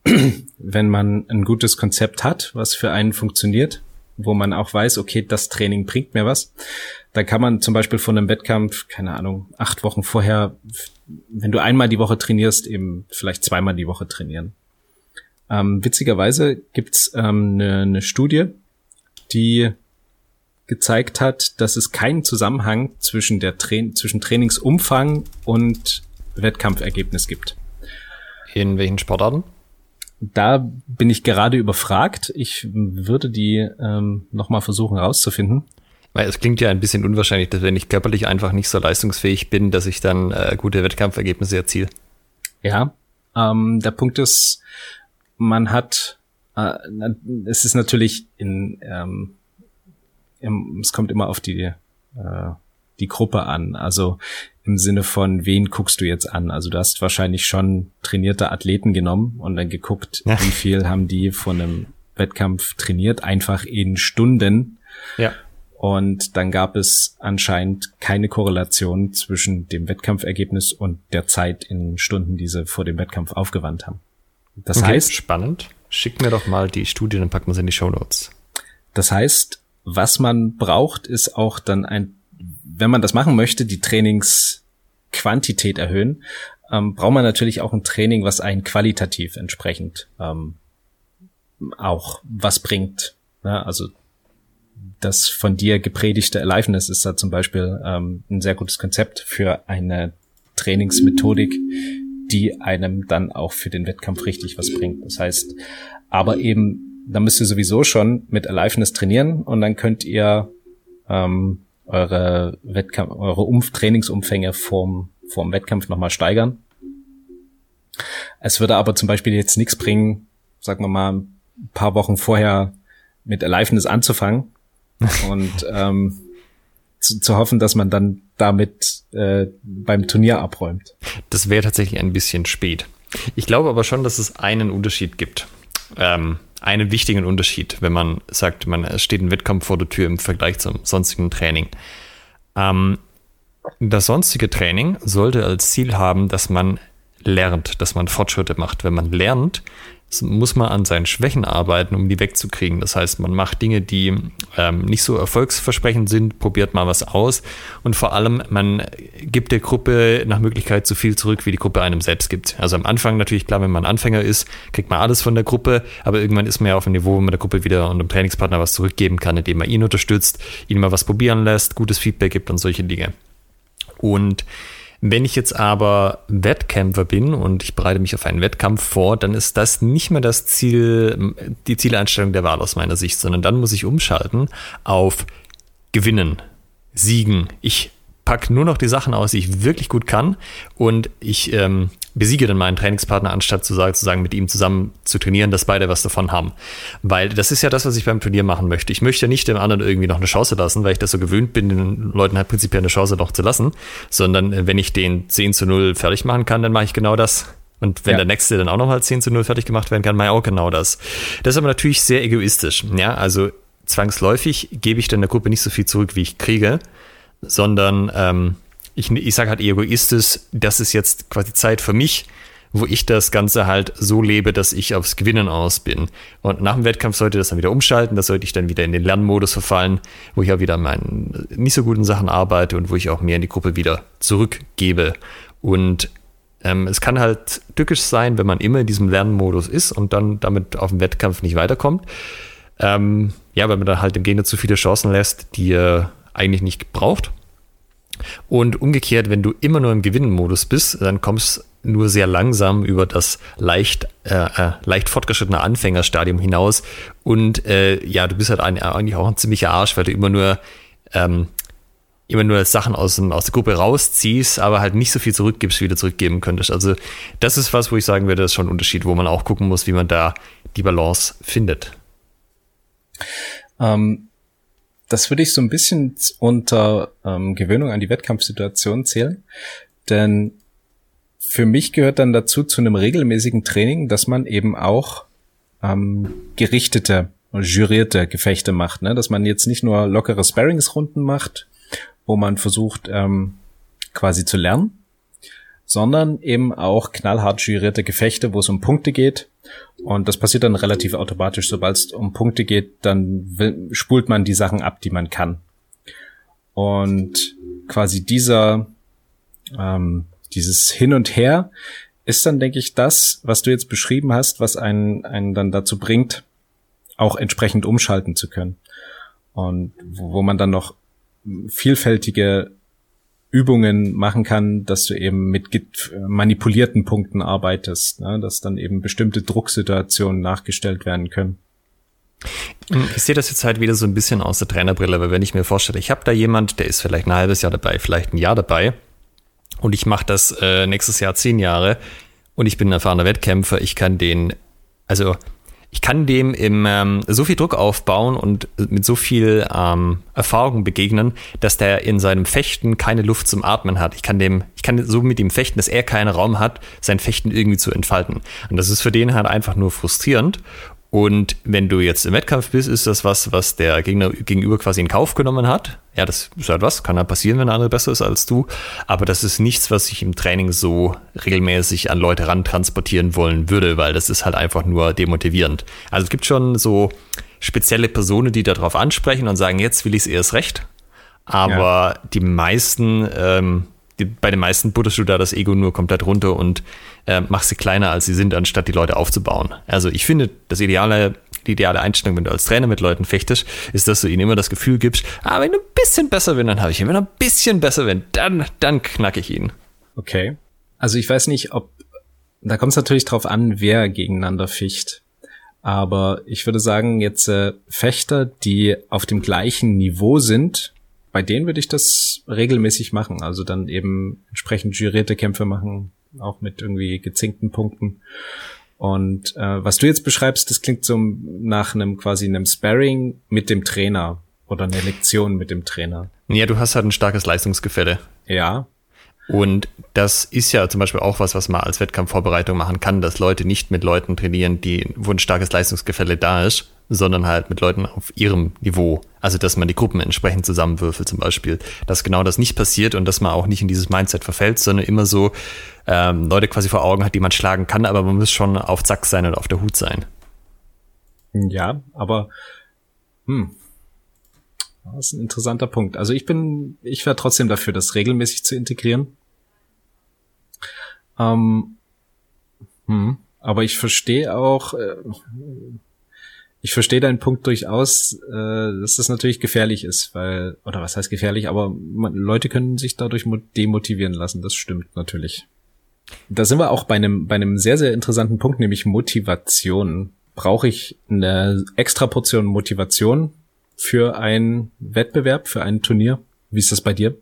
wenn man ein gutes Konzept hat, was für einen funktioniert, wo man auch weiß, okay, das Training bringt mir was, dann kann man zum Beispiel von einem Wettkampf, keine Ahnung, acht Wochen vorher, wenn du einmal die Woche trainierst, eben vielleicht zweimal die Woche trainieren. Ähm, witzigerweise gibt's ähm, eine, eine Studie, die gezeigt hat, dass es keinen Zusammenhang zwischen der Tra zwischen Trainingsumfang und Wettkampfergebnis gibt. In welchen Sportarten? Da bin ich gerade überfragt. Ich würde die ähm, nochmal versuchen rauszufinden. Weil es klingt ja ein bisschen unwahrscheinlich, dass wenn ich körperlich einfach nicht so leistungsfähig bin, dass ich dann äh, gute Wettkampfergebnisse erziele. Ja, ähm, der Punkt ist, man hat, es ist natürlich in, ähm, es kommt immer auf die, äh, die Gruppe an. Also im Sinne von, wen guckst du jetzt an? Also du hast wahrscheinlich schon trainierte Athleten genommen und dann geguckt, ja. wie viel haben die von einem Wettkampf trainiert, einfach in Stunden. Ja. Und dann gab es anscheinend keine Korrelation zwischen dem Wettkampfergebnis und der Zeit in Stunden, die sie vor dem Wettkampf aufgewandt haben. Das okay, heißt. Spannend. Schick mir doch mal die Studie, dann packen wir sie in die Show Notes. Das heißt, was man braucht, ist auch dann ein, wenn man das machen möchte, die Trainingsquantität erhöhen, ähm, braucht man natürlich auch ein Training, was einen qualitativ entsprechend ähm, auch was bringt. Ja, also das von dir gepredigte Aliveness ist da zum Beispiel ähm, ein sehr gutes Konzept für eine Trainingsmethodik, die einem dann auch für den Wettkampf richtig was bringt. Das heißt, aber eben dann müsst ihr sowieso schon mit Aliveness trainieren und dann könnt ihr ähm, eure Wettkampf, eure Umf Trainingsumfänge vorm, vorm Wettkampf nochmal steigern. Es würde aber zum Beispiel jetzt nichts bringen, sagen wir mal, ein paar Wochen vorher mit Aliveness anzufangen und ähm, zu, zu hoffen, dass man dann damit äh, beim Turnier abräumt. Das wäre tatsächlich ein bisschen spät. Ich glaube aber schon, dass es einen Unterschied gibt. Ähm, einen wichtigen Unterschied, wenn man sagt, man steht ein Wettkampf vor der Tür im Vergleich zum sonstigen Training. Ähm, das sonstige Training sollte als Ziel haben, dass man lernt, dass man Fortschritte macht. Wenn man lernt, muss man an seinen Schwächen arbeiten, um die wegzukriegen. Das heißt, man macht Dinge, die ähm, nicht so erfolgsversprechend sind, probiert mal was aus und vor allem, man gibt der Gruppe nach Möglichkeit so viel zurück, wie die Gruppe einem selbst gibt. Also am Anfang natürlich klar, wenn man Anfänger ist, kriegt man alles von der Gruppe, aber irgendwann ist man ja auf einem Niveau, wo man der Gruppe wieder und dem Trainingspartner was zurückgeben kann, indem man ihn unterstützt, ihn mal was probieren lässt, gutes Feedback gibt und solche Dinge. Und wenn ich jetzt aber Wettkämpfer bin und ich bereite mich auf einen Wettkampf vor, dann ist das nicht mehr das Ziel, die Zieleinstellung der Wahl aus meiner Sicht, sondern dann muss ich umschalten auf Gewinnen, Siegen. Ich pack nur noch die Sachen aus, die ich wirklich gut kann und ich ähm, besiege dann meinen Trainingspartner, anstatt zu sagen, zu sagen, mit ihm zusammen zu trainieren, dass beide was davon haben. Weil das ist ja das, was ich beim Turnier machen möchte. Ich möchte ja nicht dem anderen irgendwie noch eine Chance lassen, weil ich das so gewöhnt bin, den Leuten halt prinzipiell eine Chance noch zu lassen, sondern äh, wenn ich den 10 zu 0 fertig machen kann, dann mache ich genau das. Und wenn ja. der nächste dann auch nochmal 10 zu 0 fertig gemacht werden kann, mache ich auch genau das. Das ist aber natürlich sehr egoistisch. Ja, also zwangsläufig gebe ich dann der Gruppe nicht so viel zurück, wie ich kriege, sondern ähm, ich, ich sage halt egoistisch, das ist jetzt quasi Zeit für mich, wo ich das Ganze halt so lebe, dass ich aufs Gewinnen aus bin. Und nach dem Wettkampf sollte das dann wieder umschalten, da sollte ich dann wieder in den Lernmodus verfallen, wo ich auch wieder an meinen nicht so guten Sachen arbeite und wo ich auch mehr in die Gruppe wieder zurückgebe. Und ähm, es kann halt tückisch sein, wenn man immer in diesem Lernmodus ist und dann damit auf dem Wettkampf nicht weiterkommt. Ähm, ja, weil man dann halt dem Gegner zu viele Chancen lässt, die er eigentlich nicht braucht. Und umgekehrt, wenn du immer nur im Gewinnenmodus bist, dann kommst nur sehr langsam über das leicht, äh, äh, leicht fortgeschrittene Anfängerstadium hinaus. Und äh, ja, du bist halt ein, eigentlich auch ein ziemlicher Arsch, weil du immer nur ähm, immer nur Sachen aus, dem, aus der Gruppe rausziehst, aber halt nicht so viel zurückgibst, wie du zurückgeben könntest. Also das ist was, wo ich sagen würde, das ist schon ein Unterschied, wo man auch gucken muss, wie man da die Balance findet. Ähm, das würde ich so ein bisschen unter ähm, Gewöhnung an die Wettkampfsituation zählen, denn für mich gehört dann dazu zu einem regelmäßigen Training, dass man eben auch ähm, gerichtete, jurierte Gefechte macht, ne? dass man jetzt nicht nur lockere Sparringsrunden macht, wo man versucht ähm, quasi zu lernen, sondern eben auch knallhart jurierte Gefechte, wo es um Punkte geht. Und das passiert dann relativ automatisch. Sobald es um Punkte geht, dann spult man die Sachen ab, die man kann. Und quasi dieser, ähm, dieses Hin und Her ist dann, denke ich, das, was du jetzt beschrieben hast, was einen, einen dann dazu bringt, auch entsprechend umschalten zu können. Und wo man dann noch vielfältige Übungen machen kann, dass du eben mit manipulierten Punkten arbeitest, ne? dass dann eben bestimmte Drucksituationen nachgestellt werden können. Ich sehe das jetzt halt wieder so ein bisschen aus der Trainerbrille, weil wenn ich mir vorstelle, ich habe da jemand, der ist vielleicht ein halbes Jahr dabei, vielleicht ein Jahr dabei und ich mache das äh, nächstes Jahr zehn Jahre und ich bin ein erfahrener Wettkämpfer, ich kann den, also ich kann dem im, ähm, so viel Druck aufbauen und mit so viel ähm, Erfahrung begegnen, dass der in seinem Fechten keine Luft zum Atmen hat. Ich kann dem, ich kann so mit ihm fechten, dass er keinen Raum hat, sein Fechten irgendwie zu entfalten. Und das ist für den halt einfach nur frustrierend. Und wenn du jetzt im Wettkampf bist, ist das was, was der Gegner gegenüber quasi in Kauf genommen hat. Ja, das ist halt was, kann halt passieren, wenn der andere besser ist als du. Aber das ist nichts, was ich im Training so regelmäßig an Leute ran transportieren wollen würde, weil das ist halt einfach nur demotivierend. Also es gibt schon so spezielle Personen, die darauf ansprechen und sagen, jetzt will ich es erst recht. Aber ja. die meisten ähm, die, bei den meisten butterst du da das Ego nur komplett runter und äh, machst sie kleiner, als sie sind, anstatt die Leute aufzubauen. Also ich finde, das ideale, die ideale Einstellung, wenn du als Trainer mit Leuten fechtest, ist, dass du ihnen immer das Gefühl gibst, ah, wenn du ein bisschen besser bin, dann habe ich ihn. Wenn er ein bisschen besser bin, dann, dann knacke ich ihn. Okay. Also ich weiß nicht, ob, da kommt es natürlich drauf an, wer gegeneinander ficht. Aber ich würde sagen, jetzt äh, Fechter, die auf dem gleichen Niveau sind, bei denen würde ich das regelmäßig machen. Also dann eben entsprechend jurierte Kämpfe machen, auch mit irgendwie gezinkten Punkten. Und äh, was du jetzt beschreibst, das klingt so nach einem quasi einem Sparring mit dem Trainer oder einer Lektion mit dem Trainer. Ja, du hast halt ein starkes Leistungsgefälle. Ja. Und das ist ja zum Beispiel auch was, was man als Wettkampfvorbereitung machen kann, dass Leute nicht mit Leuten trainieren, die, wo ein starkes Leistungsgefälle da ist, sondern halt mit Leuten auf ihrem Niveau. Also, dass man die Gruppen entsprechend zusammenwürfelt zum Beispiel. Dass genau das nicht passiert und dass man auch nicht in dieses Mindset verfällt, sondern immer so ähm, Leute quasi vor Augen hat, die man schlagen kann, aber man muss schon auf Zack sein und auf der Hut sein. Ja, aber hm, das ist ein interessanter Punkt. Also ich bin, ich wäre trotzdem dafür, das regelmäßig zu integrieren. Ähm, hm, aber ich verstehe auch, äh, ich verstehe deinen Punkt durchaus, äh, dass das natürlich gefährlich ist, weil, oder was heißt gefährlich, aber man, Leute können sich dadurch demotivieren lassen, das stimmt natürlich. Da sind wir auch bei einem, bei einem sehr, sehr interessanten Punkt, nämlich Motivation. Brauche ich eine extra Portion Motivation für einen Wettbewerb, für ein Turnier? Wie ist das bei dir?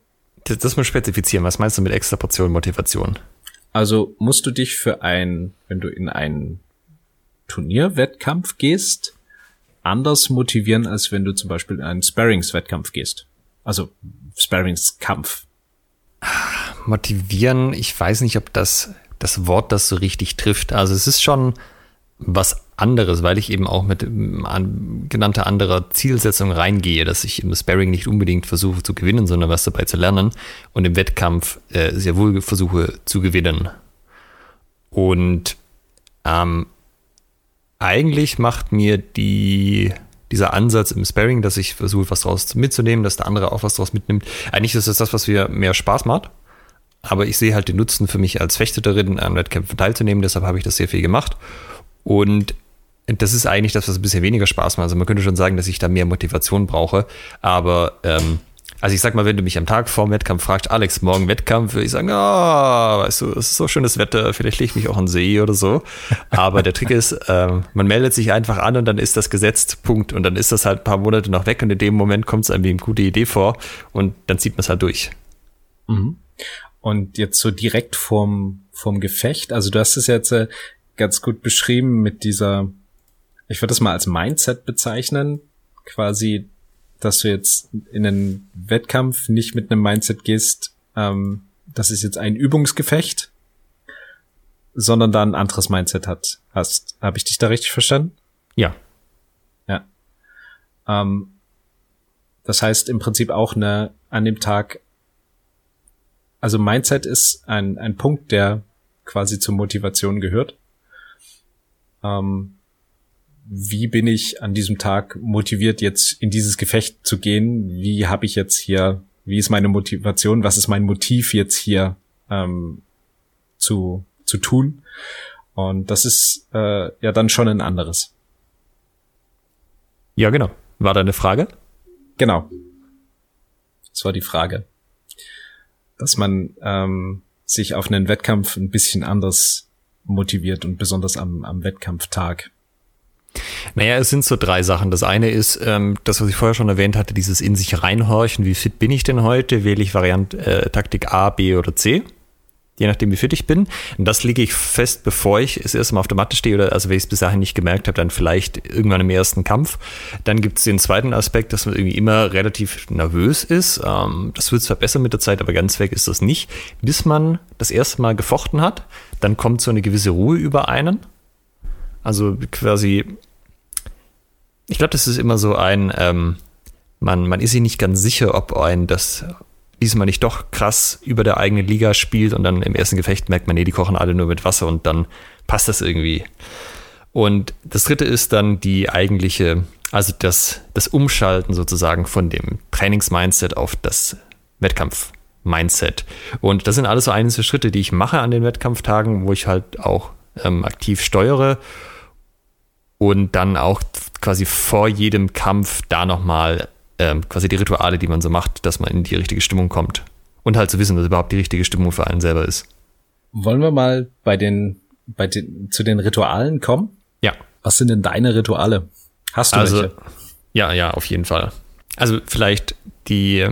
Das, das muss spezifizieren. Was meinst du mit extra Portion Motivation? Also musst du dich für ein, wenn du in einen Turnierwettkampf gehst, anders motivieren, als wenn du zum Beispiel in einen Sparrings-Wettkampf gehst. Also Sparrings-Kampf. Motivieren, ich weiß nicht, ob das das Wort das so richtig trifft. Also es ist schon was anderes, weil ich eben auch mit an, genannter anderer Zielsetzung reingehe, dass ich im Sparring nicht unbedingt versuche zu gewinnen, sondern was dabei zu lernen und im Wettkampf äh, sehr wohl versuche zu gewinnen. Und ähm, eigentlich macht mir die, dieser Ansatz im Sparring, dass ich versuche, was draus mitzunehmen, dass der andere auch was draus mitnimmt. Eigentlich ist es das, was mir mehr Spaß macht. Aber ich sehe halt den Nutzen für mich als Fechterin an Wettkämpfen teilzunehmen, deshalb habe ich das sehr viel gemacht. Und das ist eigentlich das, was ein bisschen weniger Spaß macht. Also man könnte schon sagen, dass ich da mehr Motivation brauche. Aber ähm, also ich sag mal, wenn du mich am Tag vor dem Wettkampf fragst, Alex, morgen Wettkampf, würde ich sagen, ah, oh, weißt du, es ist so schönes Wetter, vielleicht lege ich mich auch an See oder so. Aber der Trick ist, ähm, man meldet sich einfach an und dann ist das gesetzt, Punkt. Und dann ist das halt ein paar Monate noch weg und in dem Moment kommt es einem wie eine gute Idee vor und dann zieht man es halt durch. Mhm. Und jetzt so direkt vorm, vorm Gefecht, also du hast es jetzt äh, ganz gut beschrieben mit dieser, ich würde das mal als Mindset bezeichnen, quasi dass du jetzt in einen Wettkampf nicht mit einem Mindset gehst, ähm, das ist jetzt ein Übungsgefecht, sondern da ein anderes Mindset hat, hast. Habe ich dich da richtig verstanden? Ja. Ja. Ähm, das heißt im Prinzip auch eine, an dem Tag, also Mindset ist ein, ein Punkt, der quasi zur Motivation gehört. Ähm, wie bin ich an diesem Tag motiviert, jetzt in dieses Gefecht zu gehen? Wie habe ich jetzt hier, wie ist meine Motivation? Was ist mein Motiv jetzt hier ähm, zu, zu tun? Und das ist äh, ja dann schon ein anderes. Ja, genau. War da eine Frage? Genau. Das war die Frage. Dass man ähm, sich auf einen Wettkampf ein bisschen anders motiviert und besonders am, am Wettkampftag. Naja, es sind so drei Sachen. Das eine ist, ähm, das, was ich vorher schon erwähnt hatte, dieses in sich reinhorchen. Wie fit bin ich denn heute? Wähle ich Variante äh, Taktik A, B oder C? Je nachdem, wie fit ich bin. Und das lege ich fest, bevor ich es erstmal auf der Matte stehe oder also wenn ich es bis dahin nicht gemerkt habe, dann vielleicht irgendwann im ersten Kampf. Dann gibt es den zweiten Aspekt, dass man irgendwie immer relativ nervös ist. Ähm, das wird zwar besser mit der Zeit, aber ganz weg ist das nicht. Bis man das erste Mal gefochten hat, dann kommt so eine gewisse Ruhe über einen. Also quasi ich glaube, das ist immer so ein, ähm, man, man ist sich nicht ganz sicher, ob ein das diesmal nicht doch krass über der eigenen Liga spielt und dann im ersten Gefecht merkt man, nee, die kochen alle nur mit Wasser und dann passt das irgendwie. Und das dritte ist dann die eigentliche, also das, das Umschalten sozusagen von dem Trainingsmindset auf das Wettkampf-Mindset. Und das sind alles so einzelne Schritte, die ich mache an den Wettkampftagen, wo ich halt auch ähm, aktiv steuere und dann auch quasi vor jedem Kampf da nochmal ähm, quasi die Rituale, die man so macht, dass man in die richtige Stimmung kommt. Und halt zu wissen, was überhaupt die richtige Stimmung für einen selber ist. Wollen wir mal bei den, bei den, zu den Ritualen kommen? Ja. Was sind denn deine Rituale? Hast du also, welche? Ja, ja, auf jeden Fall. Also vielleicht die,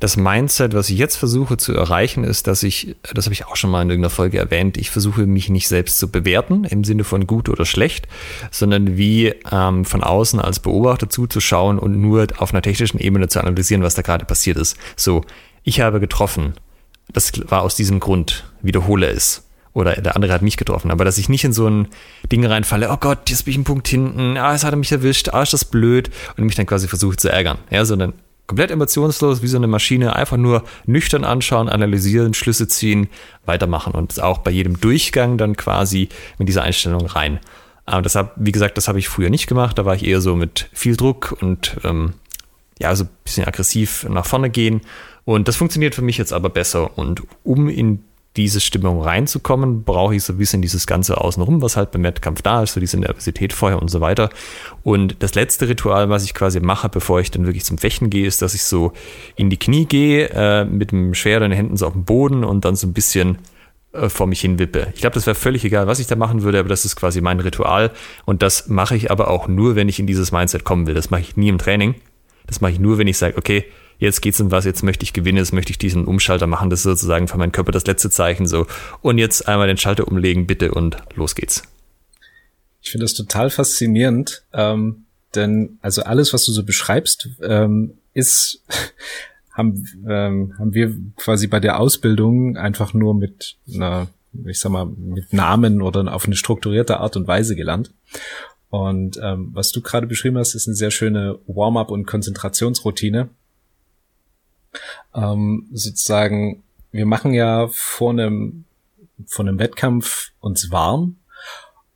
das Mindset, was ich jetzt versuche zu erreichen, ist, dass ich, das habe ich auch schon mal in irgendeiner Folge erwähnt, ich versuche mich nicht selbst zu bewerten im Sinne von gut oder schlecht, sondern wie ähm, von außen als Beobachter zuzuschauen und nur auf einer technischen Ebene zu analysieren, was da gerade passiert ist. So, ich habe getroffen. Das war aus diesem Grund. Wiederhole es oder der andere hat mich getroffen, aber dass ich nicht in so ein Ding reinfalle, oh Gott, jetzt bin ich einen Punkt hinten, ah, es hat er mich erwischt, ah, ist das blöd und mich dann quasi versuche zu ärgern, ja, sondern komplett emotionslos, wie so eine Maschine, einfach nur nüchtern anschauen, analysieren, Schlüsse ziehen, weitermachen und auch bei jedem Durchgang dann quasi mit dieser Einstellung rein. Aber das hab, wie gesagt, das habe ich früher nicht gemacht, da war ich eher so mit viel Druck und ähm, ja, so ein bisschen aggressiv nach vorne gehen. Und das funktioniert für mich jetzt aber besser. Und um in diese Stimmung reinzukommen, brauche ich so ein bisschen dieses Ganze außenrum, was halt beim Wettkampf da ist, so diese Nervosität vorher und so weiter. Und das letzte Ritual, was ich quasi mache, bevor ich dann wirklich zum Fechten gehe, ist, dass ich so in die Knie gehe, äh, mit dem Schwert in den Händen so auf dem Boden und dann so ein bisschen äh, vor mich hin wippe. Ich glaube, das wäre völlig egal, was ich da machen würde, aber das ist quasi mein Ritual. Und das mache ich aber auch nur, wenn ich in dieses Mindset kommen will. Das mache ich nie im Training. Das mache ich nur, wenn ich sage, okay, jetzt geht's um was, jetzt möchte ich gewinnen, jetzt möchte ich diesen Umschalter machen, das ist sozusagen für meinen Körper das letzte Zeichen so. Und jetzt einmal den Schalter umlegen, bitte, und los geht's. Ich finde das total faszinierend, ähm, denn also alles, was du so beschreibst, ähm, ist haben ähm, haben wir quasi bei der Ausbildung einfach nur mit einer, ich sag mal, mit Namen oder auf eine strukturierte Art und Weise gelernt. Und ähm, was du gerade beschrieben hast, ist eine sehr schöne Warm-up und Konzentrationsroutine. Ähm, sozusagen, wir machen ja vor einem vor einem Wettkampf uns warm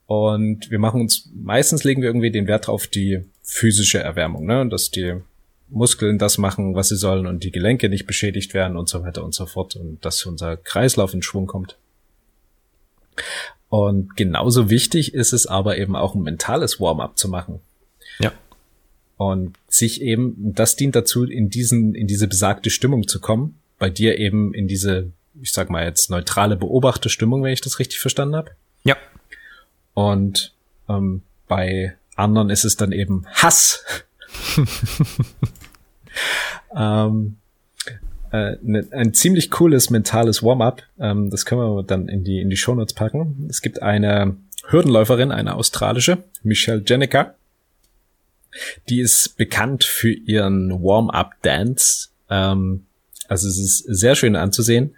und wir machen uns meistens legen wir irgendwie den Wert auf die physische Erwärmung, ne, dass die Muskeln das machen, was sie sollen und die Gelenke nicht beschädigt werden und so weiter und so fort und dass unser Kreislauf in Schwung kommt. Und genauso wichtig ist es aber eben auch ein mentales Warm-up zu machen. Und sich eben, das dient dazu, in diesen, in diese besagte Stimmung zu kommen. Bei dir eben in diese, ich sag mal jetzt neutrale Beobachterstimmung, wenn ich das richtig verstanden habe. Ja. Und ähm, bei anderen ist es dann eben Hass. ähm, äh, ne, ein ziemlich cooles mentales Warm-up. Ähm, das können wir dann in die in die Shownotes packen. Es gibt eine Hürdenläuferin, eine australische, Michelle Jenica. Die ist bekannt für ihren Warm-up-Dance. Ähm, also es ist sehr schön anzusehen.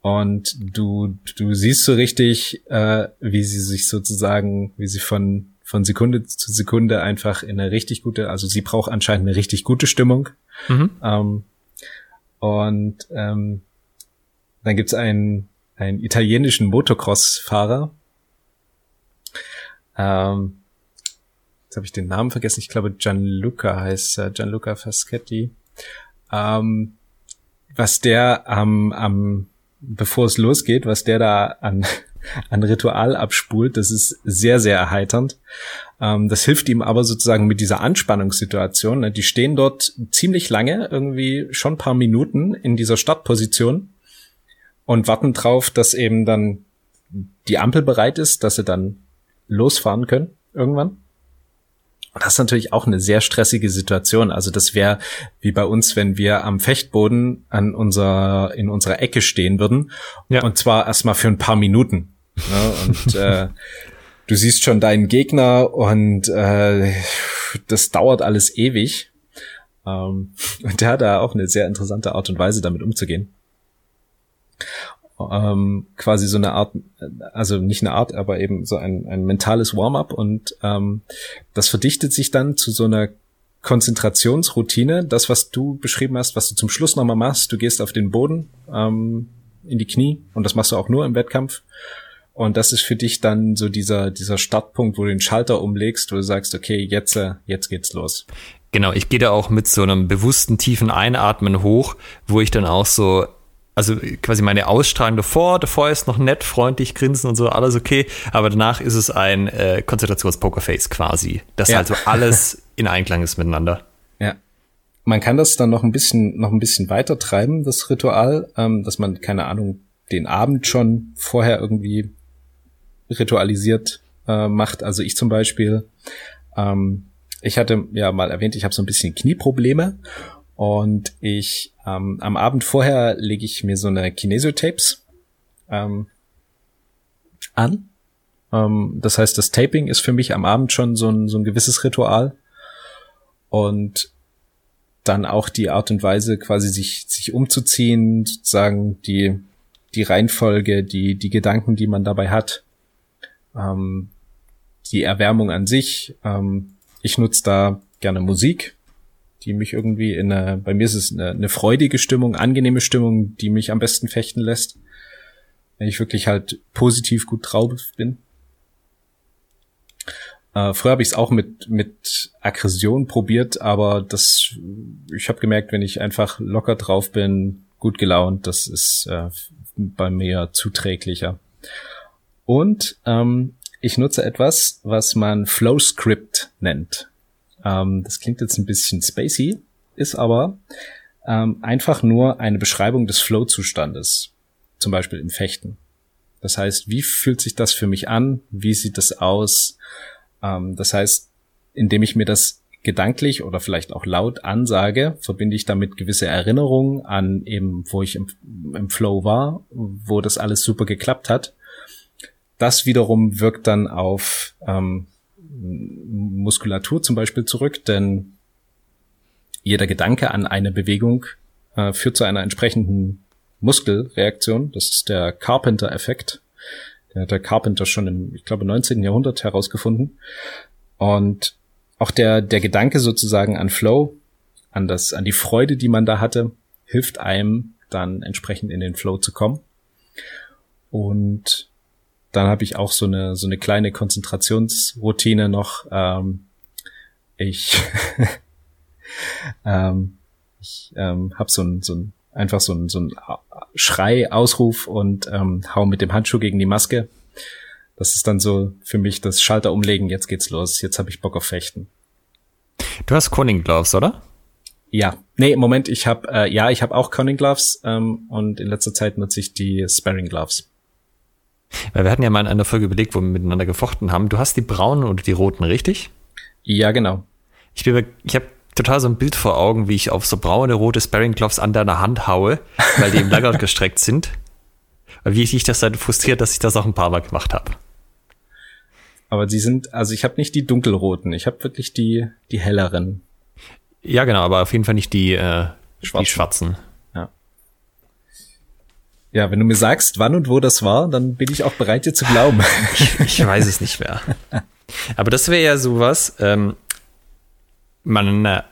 Und du, du siehst so richtig, äh, wie sie sich sozusagen, wie sie von, von Sekunde zu Sekunde einfach in eine richtig gute, also sie braucht anscheinend eine richtig gute Stimmung. Mhm. Ähm, und ähm, dann gibt's einen, einen italienischen Motocross-Fahrer. Ähm, jetzt habe ich den Namen vergessen. Ich glaube, Gianluca heißt er, Gianluca Faschetti. Ähm, was der am, am, bevor es losgeht, was der da an, an Ritual abspult, das ist sehr, sehr erheiternd. Ähm, das hilft ihm aber sozusagen mit dieser Anspannungssituation. Ne? Die stehen dort ziemlich lange, irgendwie schon ein paar Minuten in dieser Startposition und warten drauf, dass eben dann die Ampel bereit ist, dass sie dann losfahren können irgendwann. Und das ist natürlich auch eine sehr stressige Situation. Also das wäre wie bei uns, wenn wir am Fechtboden an unserer, in unserer Ecke stehen würden. Ja. Und zwar erstmal für ein paar Minuten. Ne? Und äh, du siehst schon deinen Gegner und äh, das dauert alles ewig. Ähm, und der hat da auch eine sehr interessante Art und Weise, damit umzugehen. Ähm, quasi so eine Art, also nicht eine Art, aber eben so ein, ein mentales Warm-up und ähm, das verdichtet sich dann zu so einer Konzentrationsroutine. Das, was du beschrieben hast, was du zum Schluss nochmal machst, du gehst auf den Boden, ähm, in die Knie und das machst du auch nur im Wettkampf und das ist für dich dann so dieser, dieser Startpunkt, wo du den Schalter umlegst, wo du sagst, okay, jetzt, äh, jetzt geht's los. Genau, ich gehe da auch mit so einem bewussten tiefen Einatmen hoch, wo ich dann auch so, also quasi meine Ausstrahlung davor, davor ist noch nett, freundlich, grinsen und so, alles okay, aber danach ist es ein äh, Konzentrations-Pokerface quasi, das ja. also alles in Einklang ist miteinander. Ja. Man kann das dann noch ein bisschen, noch ein bisschen weiter treiben, das Ritual, ähm, dass man, keine Ahnung, den Abend schon vorher irgendwie ritualisiert äh, macht. Also ich zum Beispiel, ähm, ich hatte ja mal erwähnt, ich habe so ein bisschen Knieprobleme und ich ähm, am Abend vorher lege ich mir so eine Kinesiotapes ähm, an. Ähm, das heißt, das Taping ist für mich am Abend schon so ein, so ein gewisses Ritual und dann auch die Art und Weise, quasi sich, sich umzuziehen, sozusagen die, die Reihenfolge, die, die Gedanken, die man dabei hat, ähm, die Erwärmung an sich. Ähm, ich nutze da gerne Musik, die mich irgendwie in eine, bei mir ist es eine, eine freudige Stimmung, angenehme Stimmung, die mich am besten fechten lässt. Wenn ich wirklich halt positiv gut drauf bin. Äh, früher habe ich es auch mit mit Aggression probiert, aber das ich habe gemerkt, wenn ich einfach locker drauf bin, gut gelaunt, das ist äh, bei mir zuträglicher. Und ähm, ich nutze etwas, was man Flow Script nennt. Ähm, das klingt jetzt ein bisschen spacey, ist aber ähm, einfach nur eine Beschreibung des Flow-Zustandes, zum Beispiel im Fechten. Das heißt, wie fühlt sich das für mich an? Wie sieht das aus? Ähm, das heißt, indem ich mir das gedanklich oder vielleicht auch laut ansage, verbinde ich damit gewisse Erinnerungen an eben, wo ich im, im Flow war, wo das alles super geklappt hat. Das wiederum wirkt dann auf ähm, Muskulatur zum Beispiel zurück, denn jeder Gedanke an eine Bewegung äh, führt zu einer entsprechenden Muskelreaktion. Das ist der Carpenter-Effekt. Der hat der Carpenter schon im, ich glaube, 19. Jahrhundert herausgefunden. Und auch der, der Gedanke sozusagen an Flow, an das, an die Freude, die man da hatte, hilft einem dann entsprechend in den Flow zu kommen. Und dann habe ich auch so eine, so eine kleine Konzentrationsroutine noch. Ähm, ich ähm, ich ähm, habe so ein, so ein einfach so ein, so ein Schrei, Ausruf und ähm, hau mit dem Handschuh gegen die Maske. Das ist dann so für mich das Schalter umlegen, jetzt geht's los, jetzt habe ich Bock auf Fechten. Du hast Conning Gloves, oder? Ja, nee, im Moment, ich habe äh, ja, ich habe auch Conning Gloves ähm, und in letzter Zeit nutze ich die Sparring Gloves. Weil wir hatten ja mal in einer Folge überlegt, wo wir miteinander gefochten haben. Du hast die braunen oder die roten, richtig? Ja, genau. Ich, bin, ich habe total so ein Bild vor Augen, wie ich auf so braune, rote Sparring Gloves an deiner Hand haue, weil die im Lager gestreckt sind. Weil wie ich das dann frustriert, dass ich das auch ein paar Mal gemacht habe. Aber die sind, also ich habe nicht die dunkelroten, ich habe wirklich die, die helleren. Ja, genau, aber auf jeden Fall nicht die, äh, schwarzen. die schwarzen. Ja. Ja, wenn du mir sagst, wann und wo das war, dann bin ich auch bereit, dir zu glauben. ich, ich weiß es nicht mehr. Aber das wäre ja sowas, ähm, man, äh,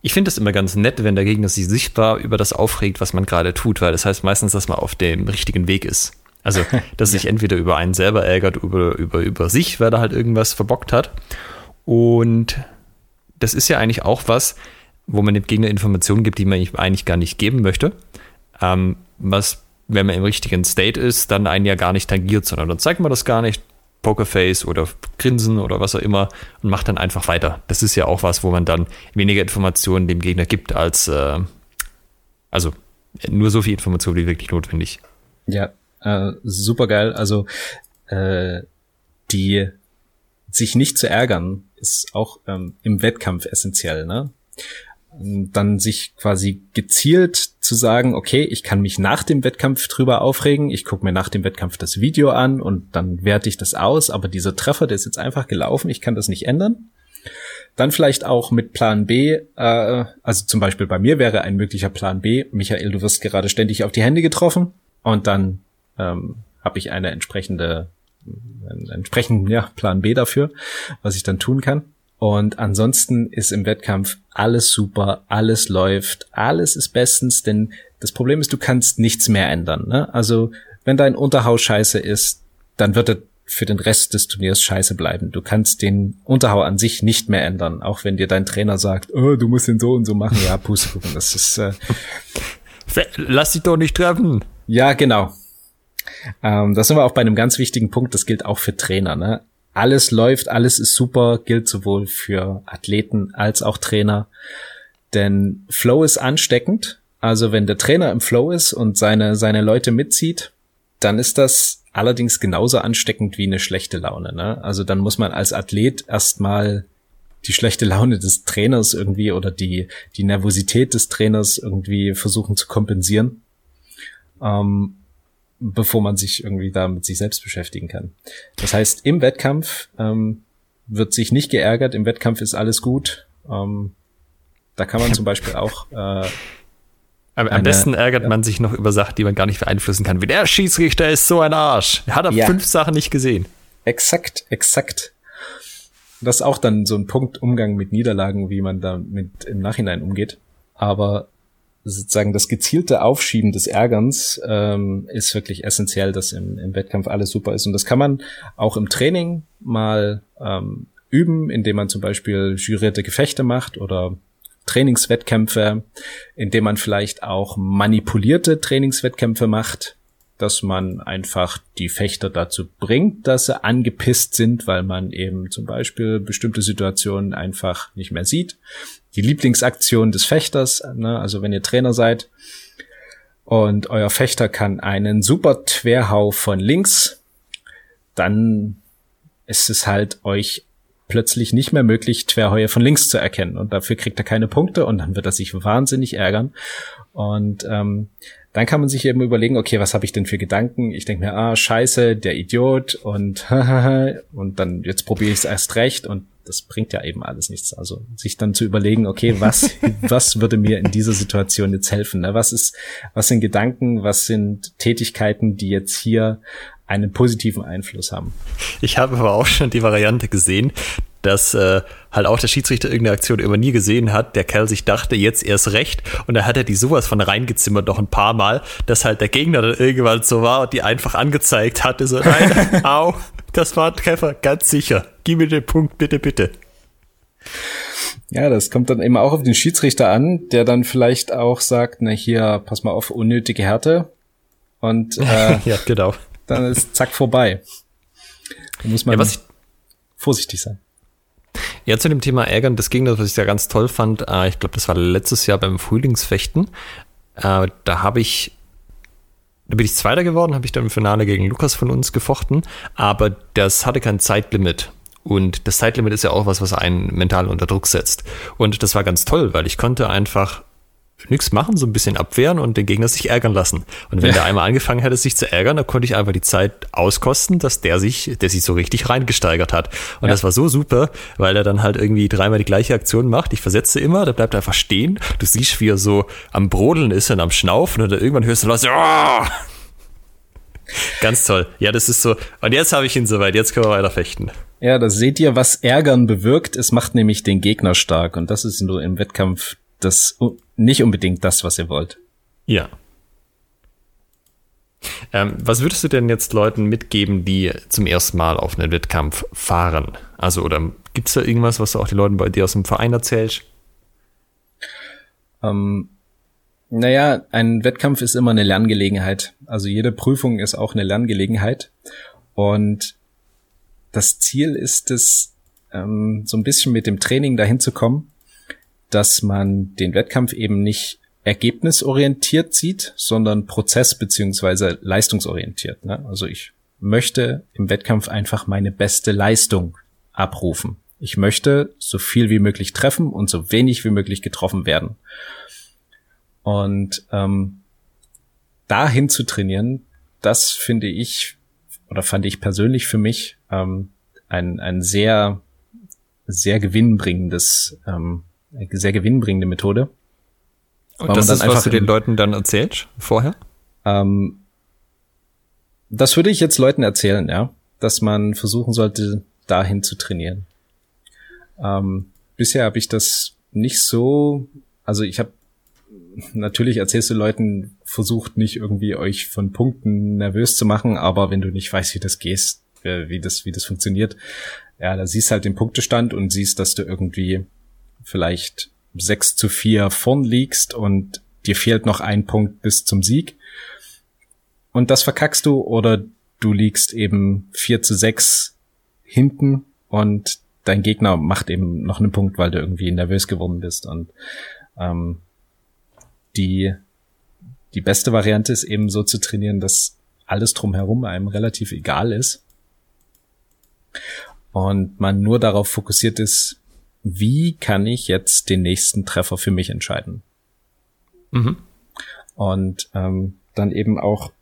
ich finde es immer ganz nett, wenn der Gegner sich sichtbar über das aufregt, was man gerade tut, weil das heißt meistens, dass man auf dem richtigen Weg ist. Also, dass sich entweder über einen selber ärgert, über, über, über sich, weil er halt irgendwas verbockt hat. Und das ist ja eigentlich auch was, wo man dem Gegner Informationen gibt, die man eigentlich gar nicht geben möchte. Ähm, was, wenn man im richtigen State ist, dann einen ja gar nicht tangiert, sondern dann zeigt man das gar nicht, Pokerface oder Grinsen oder was auch immer und macht dann einfach weiter. Das ist ja auch was, wo man dann weniger Informationen dem Gegner gibt als, äh, also nur so viel Information wie wirklich notwendig. Ja, äh, super geil. Also äh, die sich nicht zu ärgern ist auch ähm, im Wettkampf essentiell. Ne? dann sich quasi gezielt zu sagen, okay, ich kann mich nach dem Wettkampf drüber aufregen, ich gucke mir nach dem Wettkampf das Video an und dann werte ich das aus, aber dieser Treffer, der ist jetzt einfach gelaufen, ich kann das nicht ändern. Dann vielleicht auch mit Plan B, äh, also zum Beispiel bei mir wäre ein möglicher Plan B, Michael, du wirst gerade ständig auf die Hände getroffen und dann ähm, habe ich eine entsprechende, einen entsprechenden ja, Plan B dafür, was ich dann tun kann. Und ansonsten ist im Wettkampf alles super, alles läuft, alles ist bestens, denn das Problem ist, du kannst nichts mehr ändern. Ne? Also wenn dein Unterhaus scheiße ist, dann wird er für den Rest des Turniers scheiße bleiben. Du kannst den Unterhau an sich nicht mehr ändern, auch wenn dir dein Trainer sagt, oh, du musst ihn so und so machen. Ja, Pustekuchen, das ist. Äh Lass dich doch nicht treffen. Ja, genau. Ähm, da sind wir auch bei einem ganz wichtigen Punkt, das gilt auch für Trainer. Ne? Alles läuft, alles ist super, gilt sowohl für Athleten als auch Trainer. Denn Flow ist ansteckend. Also wenn der Trainer im Flow ist und seine, seine Leute mitzieht, dann ist das allerdings genauso ansteckend wie eine schlechte Laune. Ne? Also dann muss man als Athlet erstmal die schlechte Laune des Trainers irgendwie oder die, die Nervosität des Trainers irgendwie versuchen zu kompensieren. Ähm, bevor man sich irgendwie da mit sich selbst beschäftigen kann. Das heißt, im Wettkampf ähm, wird sich nicht geärgert, im Wettkampf ist alles gut. Ähm, da kann man zum Beispiel auch äh, am, am besten ärgert ja. man sich noch über Sachen, die man gar nicht beeinflussen kann. Wie der Schiedsrichter ist so ein Arsch. Er hat auf ja. fünf Sachen nicht gesehen. Exakt, exakt. Das ist auch dann so ein Punkt Umgang mit Niederlagen, wie man da mit im Nachhinein umgeht. Aber sozusagen das gezielte Aufschieben des Ärgerns ähm, ist wirklich essentiell, dass im, im Wettkampf alles super ist. Und das kann man auch im Training mal ähm, üben, indem man zum Beispiel jurierte Gefechte macht oder Trainingswettkämpfe, indem man vielleicht auch manipulierte Trainingswettkämpfe macht, dass man einfach die Fechter dazu bringt, dass sie angepisst sind, weil man eben zum Beispiel bestimmte Situationen einfach nicht mehr sieht die Lieblingsaktion des Fechters. Ne? Also wenn ihr Trainer seid und euer Fechter kann einen super Querhau von links, dann ist es halt euch plötzlich nicht mehr möglich, Twerheue von links zu erkennen. Und dafür kriegt er keine Punkte und dann wird er sich wahnsinnig ärgern. Und ähm, dann kann man sich eben überlegen, okay, was habe ich denn für Gedanken? Ich denke mir, ah, scheiße, der Idiot und und dann jetzt probiere ich es erst recht und das bringt ja eben alles nichts. Also sich dann zu überlegen, okay, was was würde mir in dieser Situation jetzt helfen? Ne? Was ist, was sind Gedanken, was sind Tätigkeiten, die jetzt hier einen positiven Einfluss haben? Ich habe aber auch schon die Variante gesehen, dass äh, halt auch der Schiedsrichter irgendeine Aktion immer nie gesehen hat, der Kerl sich dachte, jetzt erst recht und da hat er die sowas von reingezimmert noch ein paar Mal, dass halt der Gegner dann irgendwann so war und die einfach angezeigt hatte, so nein, au, das war ein Treffer, ganz sicher, gib mir den Punkt, bitte, bitte. Ja, das kommt dann eben auch auf den Schiedsrichter an, der dann vielleicht auch sagt, na hier, pass mal auf, unnötige Härte und äh, ja, genau. dann ist zack vorbei. Da muss man ja, vorsichtig sein. Ja, zu dem Thema Ärgern des Gegners, was ich ja ganz toll fand, äh, ich glaube, das war letztes Jahr beim Frühlingsfechten. Äh, da habe ich, da bin ich Zweiter geworden, habe ich dann im Finale gegen Lukas von uns gefochten, aber das hatte kein Zeitlimit. Und das Zeitlimit ist ja auch was, was einen mental unter Druck setzt. Und das war ganz toll, weil ich konnte einfach nichts machen, so ein bisschen abwehren und den Gegner sich ärgern lassen. Und wenn ja. der einmal angefangen hätte, sich zu ärgern, dann konnte ich einfach die Zeit auskosten, dass der sich, der sich so richtig reingesteigert hat. Und ja. das war so super, weil er dann halt irgendwie dreimal die gleiche Aktion macht. Ich versetze immer, da bleibt er einfach stehen. Du siehst, wie er so am Brodeln ist und am Schnaufen und dann irgendwann hörst du los, oh! Ganz toll. Ja, das ist so. Und jetzt habe ich ihn soweit. Jetzt können wir weiter fechten. Ja, das seht ihr, was Ärgern bewirkt. Es macht nämlich den Gegner stark. Und das ist nur im Wettkampf das nicht unbedingt das, was ihr wollt. Ja. Ähm, was würdest du denn jetzt Leuten mitgeben, die zum ersten Mal auf einen Wettkampf fahren? Also, oder gibt es da irgendwas, was du auch den Leuten bei dir aus dem Verein erzählst? Ähm, naja, ein Wettkampf ist immer eine Lerngelegenheit. Also jede Prüfung ist auch eine Lerngelegenheit. Und das Ziel ist es, ähm, so ein bisschen mit dem Training dahin zu kommen, dass man den Wettkampf eben nicht ergebnisorientiert sieht, sondern prozess- beziehungsweise leistungsorientiert. Ne? Also ich möchte im Wettkampf einfach meine beste Leistung abrufen. Ich möchte so viel wie möglich treffen und so wenig wie möglich getroffen werden. Und ähm, dahin zu trainieren, das finde ich oder fand ich persönlich für mich ähm, ein, ein sehr, sehr gewinnbringendes ähm, sehr gewinnbringende Methode. Und das ist, was du den Leuten dann erzählst vorher? Ähm, das würde ich jetzt Leuten erzählen, ja, dass man versuchen sollte, dahin zu trainieren. Ähm, bisher habe ich das nicht so, also ich habe natürlich erzählst du Leuten, versucht nicht irgendwie euch von Punkten nervös zu machen, aber wenn du nicht weißt, wie das geht, äh, wie das, wie das funktioniert, ja, da siehst halt den Punktestand und siehst, dass du irgendwie vielleicht 6 zu 4 vorn liegst und dir fehlt noch ein Punkt bis zum Sieg. Und das verkackst du oder du liegst eben 4 zu 6 hinten und dein Gegner macht eben noch einen Punkt, weil du irgendwie nervös geworden bist. Und ähm, die, die beste Variante ist eben so zu trainieren, dass alles drumherum einem relativ egal ist. Und man nur darauf fokussiert ist, wie kann ich jetzt den nächsten Treffer für mich entscheiden? Mhm. Und ähm, dann eben auch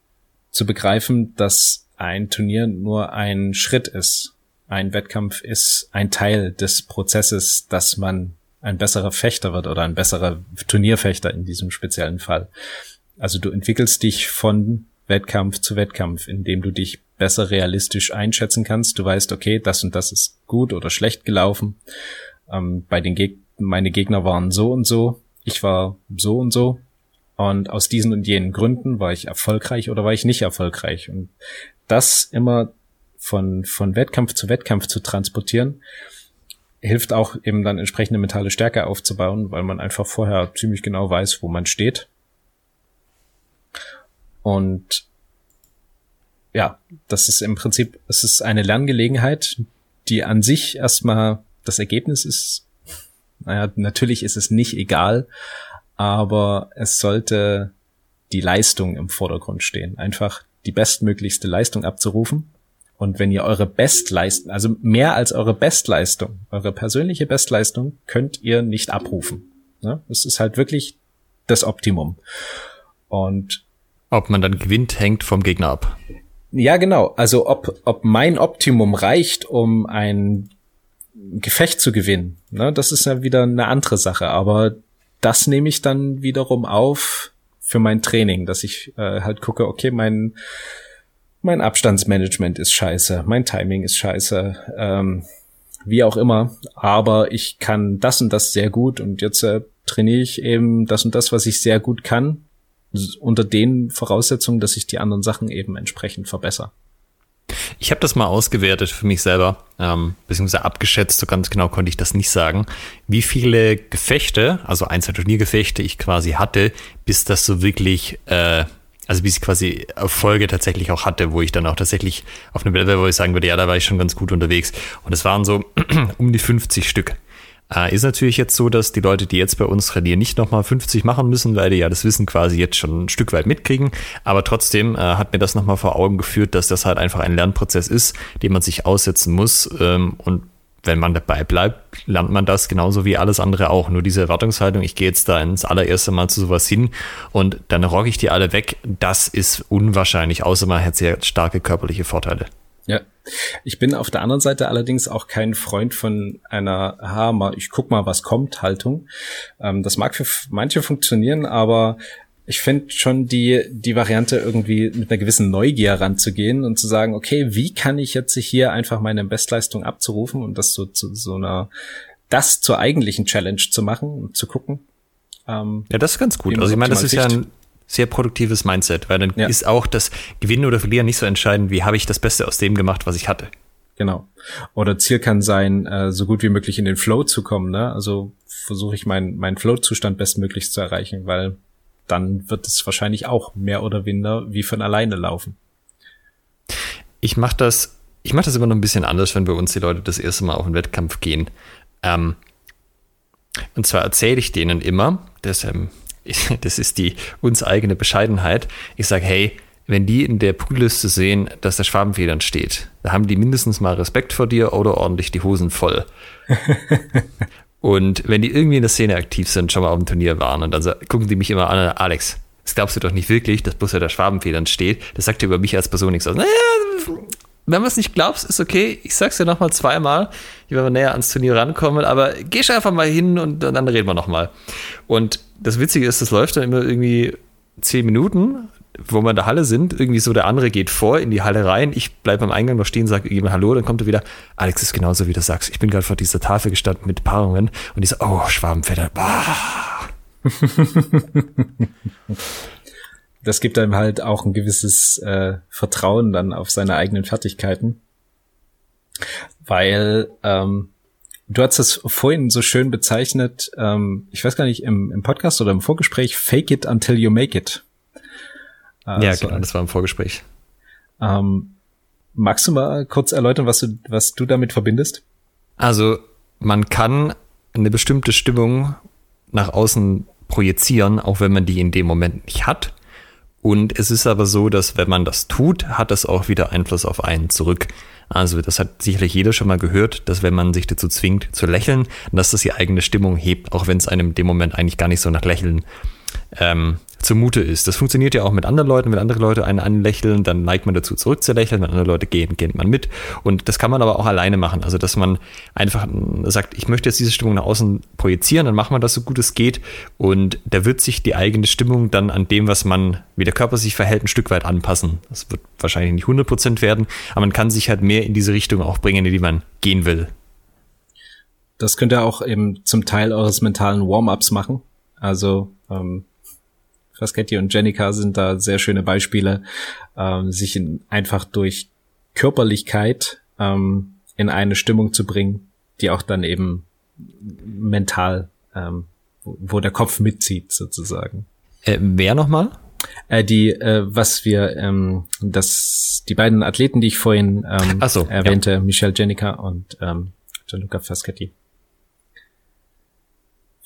zu begreifen, dass ein Turnier nur ein Schritt ist. Ein Wettkampf ist ein Teil des Prozesses, dass man ein besserer Fechter wird oder ein besserer Turnierfechter in diesem speziellen Fall. Also du entwickelst dich von Wettkampf zu Wettkampf, indem du dich besser realistisch einschätzen kannst. Du weißt, okay, das und das ist gut oder schlecht gelaufen ähm, bei den Geg meine Gegner waren so und so, ich war so und so. Und aus diesen und jenen Gründen war ich erfolgreich oder war ich nicht erfolgreich. Und das immer von, von Wettkampf zu Wettkampf zu transportieren, hilft auch eben dann entsprechende mentale Stärke aufzubauen, weil man einfach vorher ziemlich genau weiß, wo man steht. Und ja, das ist im Prinzip, es ist eine Lerngelegenheit, die an sich erstmal das Ergebnis ist, naja, natürlich ist es nicht egal, aber es sollte die Leistung im Vordergrund stehen. Einfach die bestmöglichste Leistung abzurufen Und wenn ihr eure Bestleistung, also mehr als eure Bestleistung, eure persönliche Bestleistung, könnt ihr nicht abrufen. Ne? Es ist halt wirklich das Optimum. Und ob man dann gewinnt, hängt vom Gegner ab. Ja, genau. Also ob, ob mein Optimum reicht, um ein Gefecht zu gewinnen, ne, das ist ja wieder eine andere Sache. Aber das nehme ich dann wiederum auf für mein Training, dass ich äh, halt gucke, okay, mein mein Abstandsmanagement ist scheiße, mein Timing ist scheiße, ähm, wie auch immer. Aber ich kann das und das sehr gut und jetzt äh, trainiere ich eben das und das, was ich sehr gut kann, unter den Voraussetzungen, dass ich die anderen Sachen eben entsprechend verbessere. Ich habe das mal ausgewertet für mich selber, ähm, beziehungsweise abgeschätzt, so ganz genau konnte ich das nicht sagen, wie viele Gefechte, also Einzelturniergefechte ich quasi hatte, bis das so wirklich, äh, also bis ich quasi Erfolge tatsächlich auch hatte, wo ich dann auch tatsächlich auf einem Level, wo ich sagen würde, ja, da war ich schon ganz gut unterwegs. Und es waren so um die 50 Stück. Äh, ist natürlich jetzt so, dass die Leute, die jetzt bei uns trainieren, nicht nochmal 50 machen müssen, weil die ja das Wissen quasi jetzt schon ein Stück weit mitkriegen. Aber trotzdem äh, hat mir das nochmal vor Augen geführt, dass das halt einfach ein Lernprozess ist, den man sich aussetzen muss. Ähm, und wenn man dabei bleibt, lernt man das genauso wie alles andere auch. Nur diese Erwartungshaltung, ich gehe jetzt da ins allererste Mal zu sowas hin und dann rock ich die alle weg, das ist unwahrscheinlich, außer man hat sehr starke körperliche Vorteile. Ich bin auf der anderen Seite allerdings auch kein Freund von einer, ha, mal, ich guck mal, was kommt, Haltung. Ähm, das mag für manche funktionieren, aber ich finde schon die, die Variante irgendwie mit einer gewissen Neugier ranzugehen und zu sagen, okay, wie kann ich jetzt hier einfach meine Bestleistung abzurufen und das so zu so einer, das zur eigentlichen Challenge zu machen und zu gucken. Ähm, ja, das ist ganz gut. Also ich meine, das ist ja ein, sehr produktives Mindset, weil dann ja. ist auch das Gewinnen oder Verlieren nicht so entscheidend, wie habe ich das Beste aus dem gemacht, was ich hatte. Genau. Oder Ziel kann sein, äh, so gut wie möglich in den Flow zu kommen. Ne? Also versuche ich meinen mein Flow-Zustand bestmöglichst zu erreichen, weil dann wird es wahrscheinlich auch mehr oder weniger wie von alleine laufen. Ich mache das, ich mache das immer noch ein bisschen anders, wenn bei uns die Leute das erste Mal auf den Wettkampf gehen. Ähm, und zwar erzähle ich denen immer, ähm, das ist die uns eigene Bescheidenheit. Ich sage, hey, wenn die in der Poolliste sehen, dass der Schwabenfedern steht, da haben die mindestens mal Respekt vor dir oder ordentlich die Hosen voll. und wenn die irgendwie in der Szene aktiv sind, schon mal auf dem Turnier waren und dann gucken die mich immer an, Alex, das glaubst du doch nicht wirklich, dass bloß ja der Schwabenfedern steht. Das sagt dir über mich als Person nichts aus. Naja, wenn man es nicht glaubst, ist okay. Ich sag's dir nochmal zweimal, wenn wir näher ans Turnier rankommen, aber geh schon einfach mal hin und dann reden wir nochmal. Und das Witzige ist, das läuft dann immer irgendwie zehn Minuten, wo wir in der Halle sind. Irgendwie so, der andere geht vor in die Halle rein. Ich bleibe am Eingang noch stehen, sage ihm Hallo, dann kommt er wieder. Alex ist genauso, wie du sagst. Ich bin gerade vor dieser Tafel gestanden mit Paarungen und die so, oh, Schwabenfeder. das gibt einem halt auch ein gewisses äh, Vertrauen dann auf seine eigenen Fertigkeiten. Weil ähm, du hast es vorhin so schön bezeichnet, ähm, ich weiß gar nicht, im, im Podcast oder im Vorgespräch, fake it until you make it. Äh, ja, so, genau, das war im Vorgespräch. Ähm, magst du mal kurz erläutern, was du, was du damit verbindest? Also, man kann eine bestimmte Stimmung nach außen projizieren, auch wenn man die in dem Moment nicht hat. Und es ist aber so, dass wenn man das tut, hat das auch wieder Einfluss auf einen zurück. Also das hat sicherlich jeder schon mal gehört, dass wenn man sich dazu zwingt zu lächeln, dass das die eigene Stimmung hebt, auch wenn es einem in dem Moment eigentlich gar nicht so nach Lächeln ähm, zumute ist. Das funktioniert ja auch mit anderen Leuten. Wenn andere Leute einen anlächeln, dann neigt man dazu zurückzulächeln. Wenn andere Leute gehen, geht man mit. Und das kann man aber auch alleine machen. Also, dass man einfach sagt, ich möchte jetzt diese Stimmung nach außen projizieren, dann macht man das so gut es geht. Und da wird sich die eigene Stimmung dann an dem, was man, wie der Körper sich verhält, ein Stück weit anpassen. Das wird wahrscheinlich nicht 100 Prozent werden, aber man kann sich halt mehr in diese Richtung auch bringen, in die man gehen will. Das könnt ihr auch eben zum Teil eures mentalen Warm-ups machen. Also ähm, Frasketti und Jenica sind da sehr schöne Beispiele, ähm, sich in, einfach durch Körperlichkeit ähm, in eine Stimmung zu bringen, die auch dann eben mental, ähm, wo, wo der Kopf mitzieht sozusagen. Äh, wer nochmal? Äh, die, äh, was wir, ähm, das, die beiden Athleten, die ich vorhin ähm, so, erwähnte, ja. Michelle Jenica und ähm, Gianluca Faschetti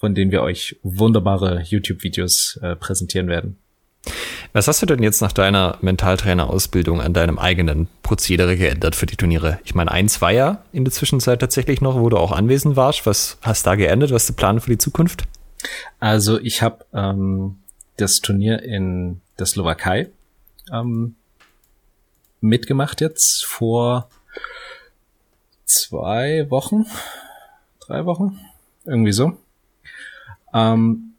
von denen wir euch wunderbare YouTube-Videos äh, präsentieren werden. Was hast du denn jetzt nach deiner Mentaltrainer-Ausbildung an deinem eigenen Prozedere geändert für die Turniere? Ich meine, eins war ja in der Zwischenzeit tatsächlich noch, wo du auch anwesend warst. Was hast du da geändert? Was ist der Plan für die Zukunft? Also ich habe ähm, das Turnier in der Slowakei ähm, mitgemacht jetzt vor zwei Wochen, drei Wochen, irgendwie so. Ähm,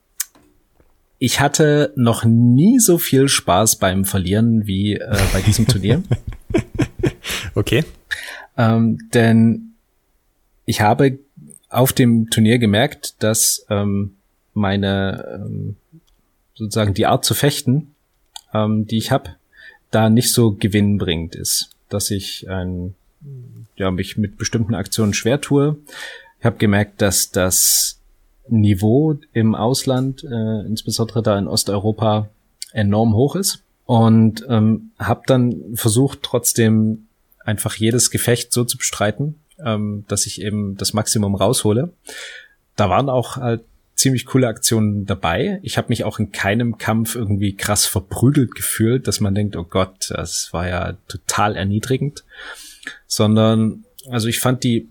ich hatte noch nie so viel Spaß beim Verlieren wie äh, bei diesem Turnier. okay. Ähm, denn ich habe auf dem Turnier gemerkt, dass ähm, meine ähm, sozusagen die Art zu fechten, ähm, die ich habe, da nicht so gewinnbringend ist. Dass ich ein, ja, mich mit bestimmten Aktionen schwer tue. Ich habe gemerkt, dass das Niveau im Ausland, äh, insbesondere da in Osteuropa, enorm hoch ist. Und ähm, habe dann versucht, trotzdem einfach jedes Gefecht so zu bestreiten, ähm, dass ich eben das Maximum raushole. Da waren auch halt ziemlich coole Aktionen dabei. Ich habe mich auch in keinem Kampf irgendwie krass verprügelt gefühlt, dass man denkt, oh Gott, das war ja total erniedrigend. Sondern, also ich fand die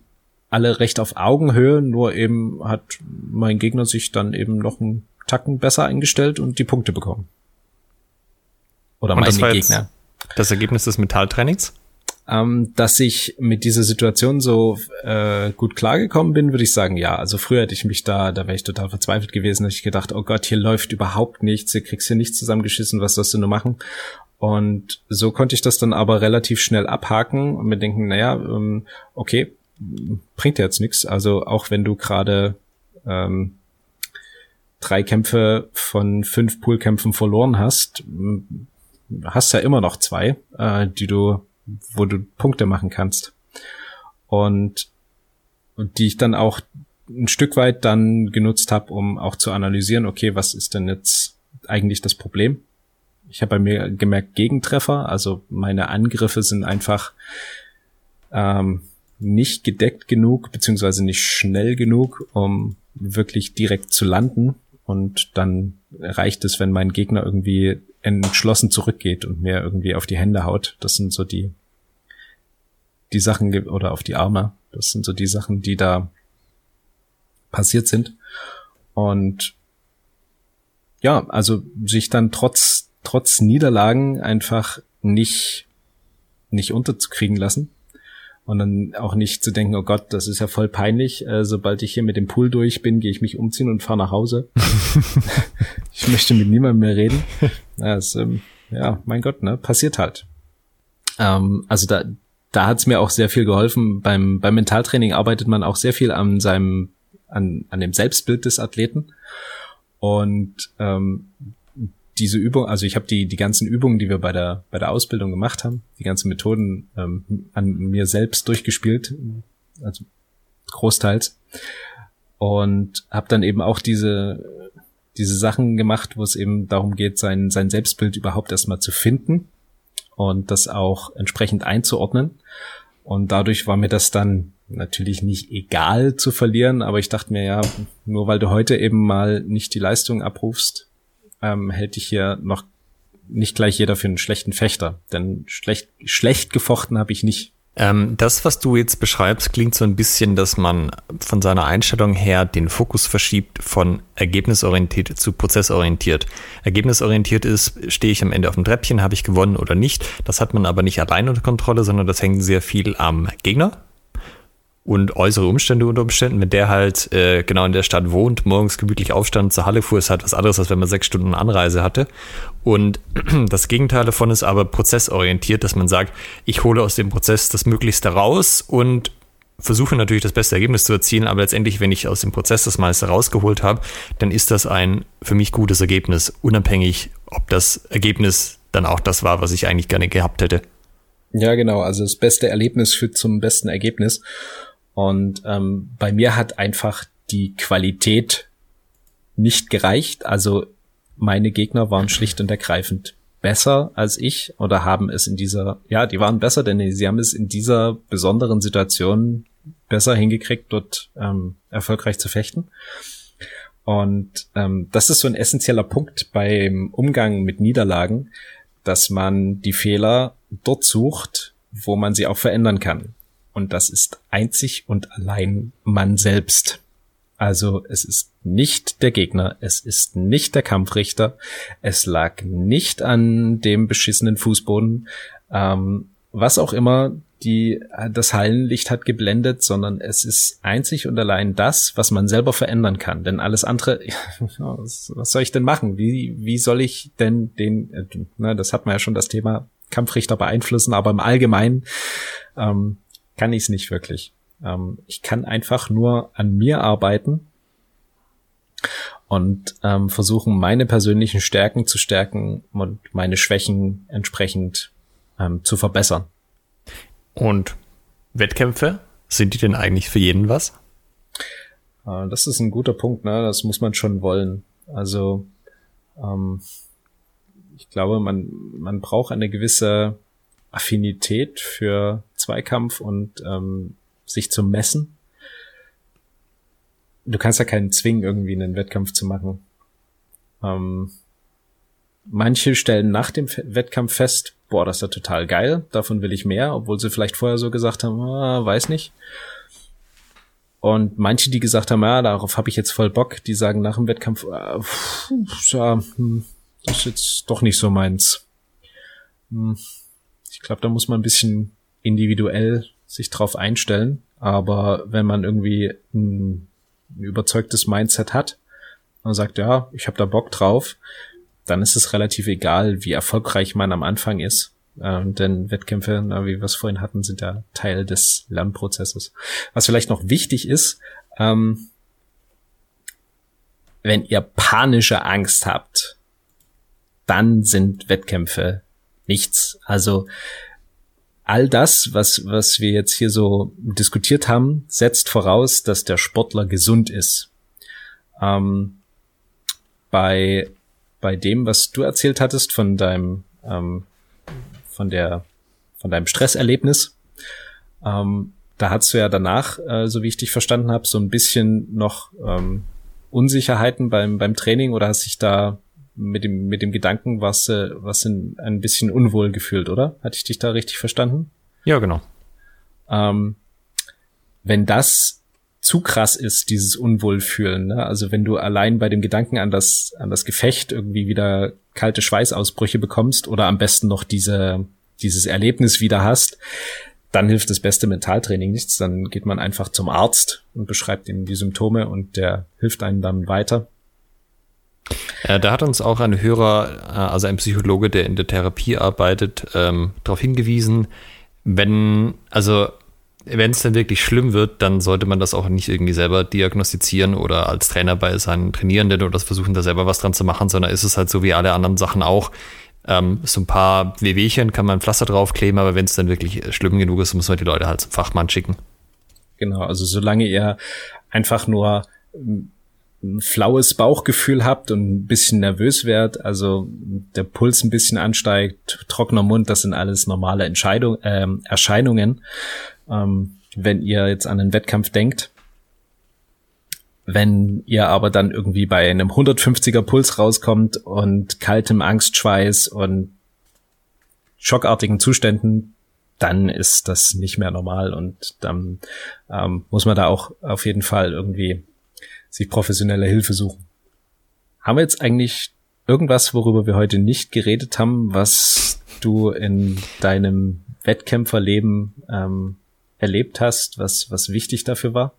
alle recht auf Augenhöhe, nur eben hat mein Gegner sich dann eben noch einen Tacken besser eingestellt und die Punkte bekommen. Oder und meine Gegner. Das Ergebnis des Metalltrainings? Ähm, dass ich mit dieser Situation so äh, gut klargekommen bin, würde ich sagen, ja. Also früher hätte ich mich da, da wäre ich total verzweifelt gewesen, hätte ich gedacht, oh Gott, hier läuft überhaupt nichts, hier kriegst du nichts zusammengeschissen, was sollst du nur machen? Und so konnte ich das dann aber relativ schnell abhaken und mir denken, naja, ähm, okay, bringt jetzt nichts. Also auch wenn du gerade ähm, drei Kämpfe von fünf Poolkämpfen verloren hast, hast ja immer noch zwei, äh, die du wo du Punkte machen kannst. Und, und die ich dann auch ein Stück weit dann genutzt habe, um auch zu analysieren, okay, was ist denn jetzt eigentlich das Problem? Ich habe bei mir gemerkt Gegentreffer, also meine Angriffe sind einfach ähm, nicht gedeckt genug, beziehungsweise nicht schnell genug, um wirklich direkt zu landen. Und dann reicht es, wenn mein Gegner irgendwie entschlossen zurückgeht und mir irgendwie auf die Hände haut. Das sind so die, die Sachen, oder auf die Arme. Das sind so die Sachen, die da passiert sind. Und ja, also sich dann trotz, trotz Niederlagen einfach nicht, nicht unterzukriegen lassen. Und dann auch nicht zu denken, oh Gott, das ist ja voll peinlich. Äh, sobald ich hier mit dem Pool durch bin, gehe ich mich umziehen und fahre nach Hause. ich möchte mit niemandem mehr reden. Ja, das, ähm, ja, mein Gott, ne, passiert halt. Ähm, also da, da hat's mir auch sehr viel geholfen. Beim, beim Mentaltraining arbeitet man auch sehr viel an seinem, an, an dem Selbstbild des Athleten. Und ähm, diese Übung, also ich habe die die ganzen Übungen, die wir bei der bei der Ausbildung gemacht haben, die ganzen Methoden ähm, an mir selbst durchgespielt, also großteils. Und habe dann eben auch diese diese Sachen gemacht, wo es eben darum geht, sein sein Selbstbild überhaupt erstmal zu finden und das auch entsprechend einzuordnen. Und dadurch war mir das dann natürlich nicht egal zu verlieren, aber ich dachte mir ja, nur weil du heute eben mal nicht die Leistung abrufst, ähm, hält dich hier noch nicht gleich jeder für einen schlechten Fechter. Denn schlecht, schlecht gefochten habe ich nicht. Ähm, das, was du jetzt beschreibst, klingt so ein bisschen, dass man von seiner Einstellung her den Fokus verschiebt von ergebnisorientiert zu prozessorientiert. Ergebnisorientiert ist, stehe ich am Ende auf dem Treppchen, habe ich gewonnen oder nicht. Das hat man aber nicht allein unter Kontrolle, sondern das hängt sehr viel am Gegner, und äußere Umstände unter Umständen, wenn der halt äh, genau in der Stadt wohnt, morgens gemütlich aufstand, zur Halle fuhr, ist halt was anderes, als wenn man sechs Stunden Anreise hatte. Und das Gegenteil davon ist aber prozessorientiert, dass man sagt, ich hole aus dem Prozess das Möglichste raus und versuche natürlich das beste Ergebnis zu erzielen, aber letztendlich, wenn ich aus dem Prozess das meiste rausgeholt habe, dann ist das ein für mich gutes Ergebnis, unabhängig, ob das Ergebnis dann auch das war, was ich eigentlich gerne gehabt hätte. Ja, genau. Also das beste Erlebnis führt zum besten Ergebnis. Und ähm, bei mir hat einfach die Qualität nicht gereicht. Also meine Gegner waren schlicht und ergreifend besser als ich oder haben es in dieser, ja, die waren besser, denn sie haben es in dieser besonderen Situation besser hingekriegt, dort ähm, erfolgreich zu fechten. Und ähm, das ist so ein essentieller Punkt beim Umgang mit Niederlagen, dass man die Fehler dort sucht, wo man sie auch verändern kann. Und das ist einzig und allein man selbst. Also es ist nicht der Gegner, es ist nicht der Kampfrichter, es lag nicht an dem beschissenen Fußboden, ähm, was auch immer die das Hallenlicht hat geblendet, sondern es ist einzig und allein das, was man selber verändern kann. Denn alles andere, was soll ich denn machen? Wie, wie soll ich denn den, äh, ne, das hat man ja schon das Thema Kampfrichter beeinflussen, aber im Allgemeinen ähm, kann ich es nicht wirklich. Ähm, ich kann einfach nur an mir arbeiten und ähm, versuchen, meine persönlichen Stärken zu stärken und meine Schwächen entsprechend ähm, zu verbessern. Und Wettkämpfe, sind die denn eigentlich für jeden was? Äh, das ist ein guter Punkt, ne? Das muss man schon wollen. Also ähm, ich glaube, man, man braucht eine gewisse Affinität für Zweikampf und ähm, sich zu messen. Du kannst ja keinen zwingen, irgendwie einen Wettkampf zu machen. Ähm, manche stellen nach dem Wettkampf fest, boah, das ist ja total geil, davon will ich mehr, obwohl sie vielleicht vorher so gesagt haben, ah, weiß nicht. Und manche, die gesagt haben, ja, darauf habe ich jetzt voll Bock, die sagen nach dem Wettkampf, äh, pff, hm, das ist jetzt doch nicht so meins. Hm, ich glaube, da muss man ein bisschen individuell sich drauf einstellen. Aber wenn man irgendwie ein, ein überzeugtes Mindset hat und sagt, ja, ich habe da Bock drauf, dann ist es relativ egal, wie erfolgreich man am Anfang ist. Ähm, denn Wettkämpfe, na, wie wir es vorhin hatten, sind ja Teil des Lernprozesses. Was vielleicht noch wichtig ist, ähm, wenn ihr panische Angst habt, dann sind Wettkämpfe nichts. Also all das, was, was wir jetzt hier so diskutiert haben, setzt voraus, dass der Sportler gesund ist. Ähm, bei bei dem, was du erzählt hattest von deinem, ähm, von der, von deinem Stresserlebnis, ähm, da hast du ja danach, äh, so wie ich dich verstanden habe, so ein bisschen noch ähm, Unsicherheiten beim, beim Training oder hast dich da mit dem, mit dem Gedanken was, äh, was in, ein bisschen unwohl gefühlt, oder? Hatte ich dich da richtig verstanden? Ja, genau. Ähm, wenn das zu krass ist, dieses Unwohlfühlen. Ne? Also wenn du allein bei dem Gedanken an das, an das Gefecht irgendwie wieder kalte Schweißausbrüche bekommst oder am besten noch diese, dieses Erlebnis wieder hast, dann hilft das beste Mentaltraining nichts. Dann geht man einfach zum Arzt und beschreibt ihm die Symptome und der hilft einem dann weiter. Ja, da hat uns auch ein Hörer, äh, also ein Psychologe, der in der Therapie arbeitet, ähm, darauf hingewiesen, wenn, also wenn es dann wirklich schlimm wird, dann sollte man das auch nicht irgendwie selber diagnostizieren oder als Trainer bei seinen Trainierenden oder versuchen, da selber was dran zu machen, sondern ist es halt so wie alle anderen Sachen auch. Ähm, so ein paar Wehwehchen kann man Pflaster draufkleben, aber wenn es dann wirklich schlimm genug ist, muss man die Leute halt zum Fachmann schicken. Genau, also solange ihr einfach nur flaues Bauchgefühl habt und ein bisschen nervös werdet, also der Puls ein bisschen ansteigt, trockener Mund, das sind alles normale Entscheidung, äh, Erscheinungen. Ähm, wenn ihr jetzt an einen Wettkampf denkt, wenn ihr aber dann irgendwie bei einem 150er Puls rauskommt und kaltem Angstschweiß und schockartigen Zuständen, dann ist das nicht mehr normal und dann ähm, muss man da auch auf jeden Fall irgendwie sich professionelle Hilfe suchen. Haben wir jetzt eigentlich irgendwas, worüber wir heute nicht geredet haben, was du in deinem Wettkämpferleben ähm, erlebt hast, was, was wichtig dafür war?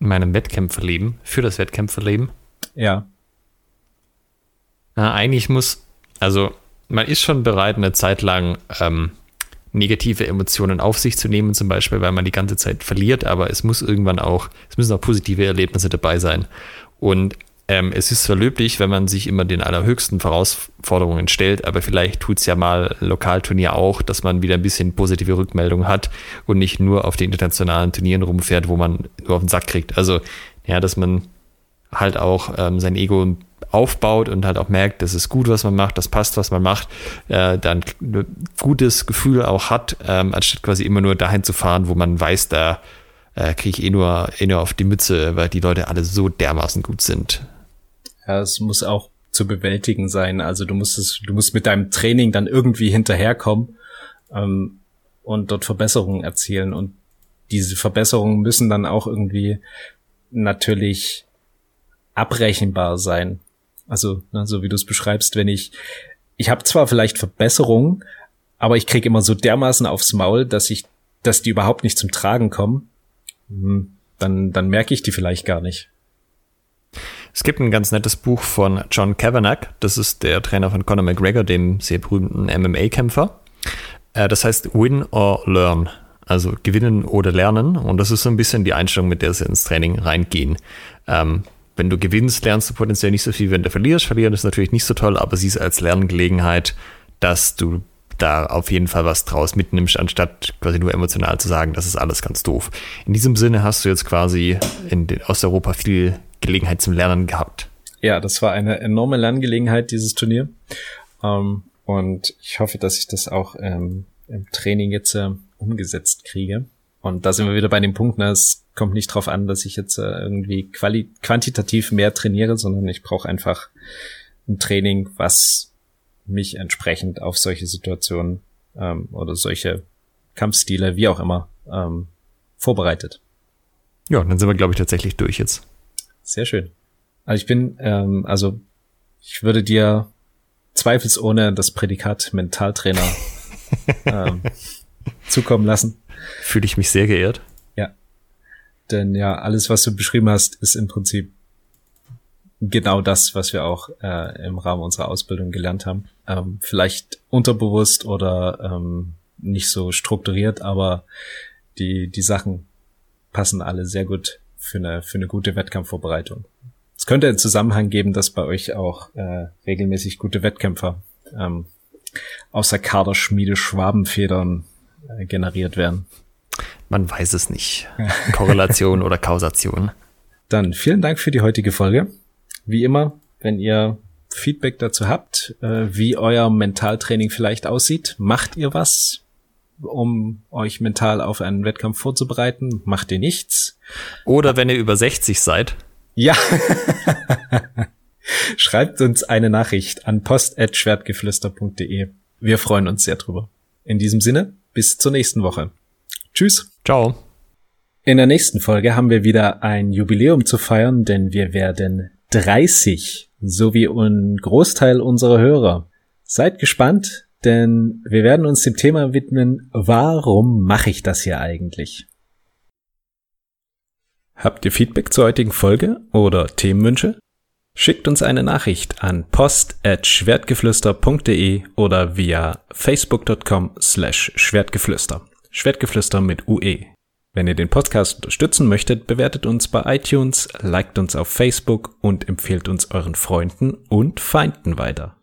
In meinem Wettkämpferleben, für das Wettkämpferleben? Ja. Na, eigentlich muss, also man ist schon bereit, eine Zeit lang ähm, negative Emotionen auf sich zu nehmen, zum Beispiel, weil man die ganze Zeit verliert, aber es muss irgendwann auch, es müssen auch positive Erlebnisse dabei sein. Und ähm, es ist zwar löblich, wenn man sich immer den allerhöchsten Herausforderungen stellt, aber vielleicht tut es ja mal Lokalturnier auch, dass man wieder ein bisschen positive Rückmeldung hat und nicht nur auf den internationalen Turnieren rumfährt, wo man nur auf den Sack kriegt. Also, ja, dass man halt auch ähm, sein Ego aufbaut und halt auch merkt, das ist gut, was man macht, das passt, was man macht, äh, dann ein gutes Gefühl auch hat, ähm, anstatt quasi immer nur dahin zu fahren, wo man weiß, da äh, kriege ich eh nur, eh nur auf die Mütze, weil die Leute alle so dermaßen gut sind. Ja, es muss auch zu bewältigen sein. Also du musst es, du musst mit deinem Training dann irgendwie hinterherkommen ähm, und dort Verbesserungen erzielen. Und diese Verbesserungen müssen dann auch irgendwie natürlich abrechenbar sein. Also, ne, so wie du es beschreibst, wenn ich, ich habe zwar vielleicht Verbesserungen, aber ich krieg immer so dermaßen aufs Maul, dass ich, dass die überhaupt nicht zum Tragen kommen, hm, dann, dann merke ich die vielleicht gar nicht. Es gibt ein ganz nettes Buch von John Kavanagh, das ist der Trainer von Conor McGregor, dem sehr berühmten MMA-Kämpfer. Äh, das heißt Win or Learn, also gewinnen oder lernen. Und das ist so ein bisschen die Einstellung, mit der sie ins Training reingehen. Ähm, wenn du gewinnst, lernst du potenziell nicht so viel. Wenn du verlierst, verlieren ist natürlich nicht so toll, aber siehst als Lerngelegenheit, dass du da auf jeden Fall was draus mitnimmst, anstatt quasi nur emotional zu sagen, das ist alles ganz doof. In diesem Sinne hast du jetzt quasi in Osteuropa viel Gelegenheit zum Lernen gehabt. Ja, das war eine enorme Lerngelegenheit, dieses Turnier. Ähm, und ich hoffe, dass ich das auch ähm, im Training jetzt äh, umgesetzt kriege. Und da sind wir wieder bei dem Punkt, ne, es kommt nicht drauf an, dass ich jetzt äh, irgendwie quali quantitativ mehr trainiere, sondern ich brauche einfach ein Training, was mich entsprechend auf solche Situationen ähm, oder solche Kampfstile, wie auch immer, ähm, vorbereitet. Ja, dann sind wir, glaube ich, tatsächlich durch jetzt. Sehr schön. Also ich bin, ähm, also ich würde dir zweifelsohne das Prädikat Mentaltrainer ähm, zukommen lassen. Fühle ich mich sehr geehrt. Denn ja, alles, was du beschrieben hast, ist im Prinzip genau das, was wir auch äh, im Rahmen unserer Ausbildung gelernt haben. Ähm, vielleicht unterbewusst oder ähm, nicht so strukturiert, aber die, die Sachen passen alle sehr gut für eine, für eine gute Wettkampfvorbereitung. Es könnte einen Zusammenhang geben, dass bei euch auch äh, regelmäßig gute Wettkämpfer ähm, aus der Kaderschmiede Schwabenfedern äh, generiert werden. Man weiß es nicht. Korrelation oder Kausation. Dann vielen Dank für die heutige Folge. Wie immer, wenn ihr Feedback dazu habt, äh, wie euer Mentaltraining vielleicht aussieht, macht ihr was? um euch mental auf einen Wettkampf vorzubereiten, macht ihr nichts. Oder wenn ihr über 60 seid. Ja. Schreibt uns eine Nachricht an post.schwertgeflüster.de. Wir freuen uns sehr drüber. In diesem Sinne, bis zur nächsten Woche. Tschüss. Ciao. In der nächsten Folge haben wir wieder ein Jubiläum zu feiern, denn wir werden 30, so wie ein Großteil unserer Hörer. Seid gespannt, denn wir werden uns dem Thema widmen, warum mache ich das hier eigentlich? Habt ihr Feedback zur heutigen Folge oder Themenwünsche? Schickt uns eine Nachricht an post@schwertgeflüster.de oder via facebook.com slash schwertgeflüster. Schwertgeflüster mit UE. Wenn ihr den Podcast unterstützen möchtet, bewertet uns bei iTunes, liked uns auf Facebook und empfehlt uns euren Freunden und Feinden weiter.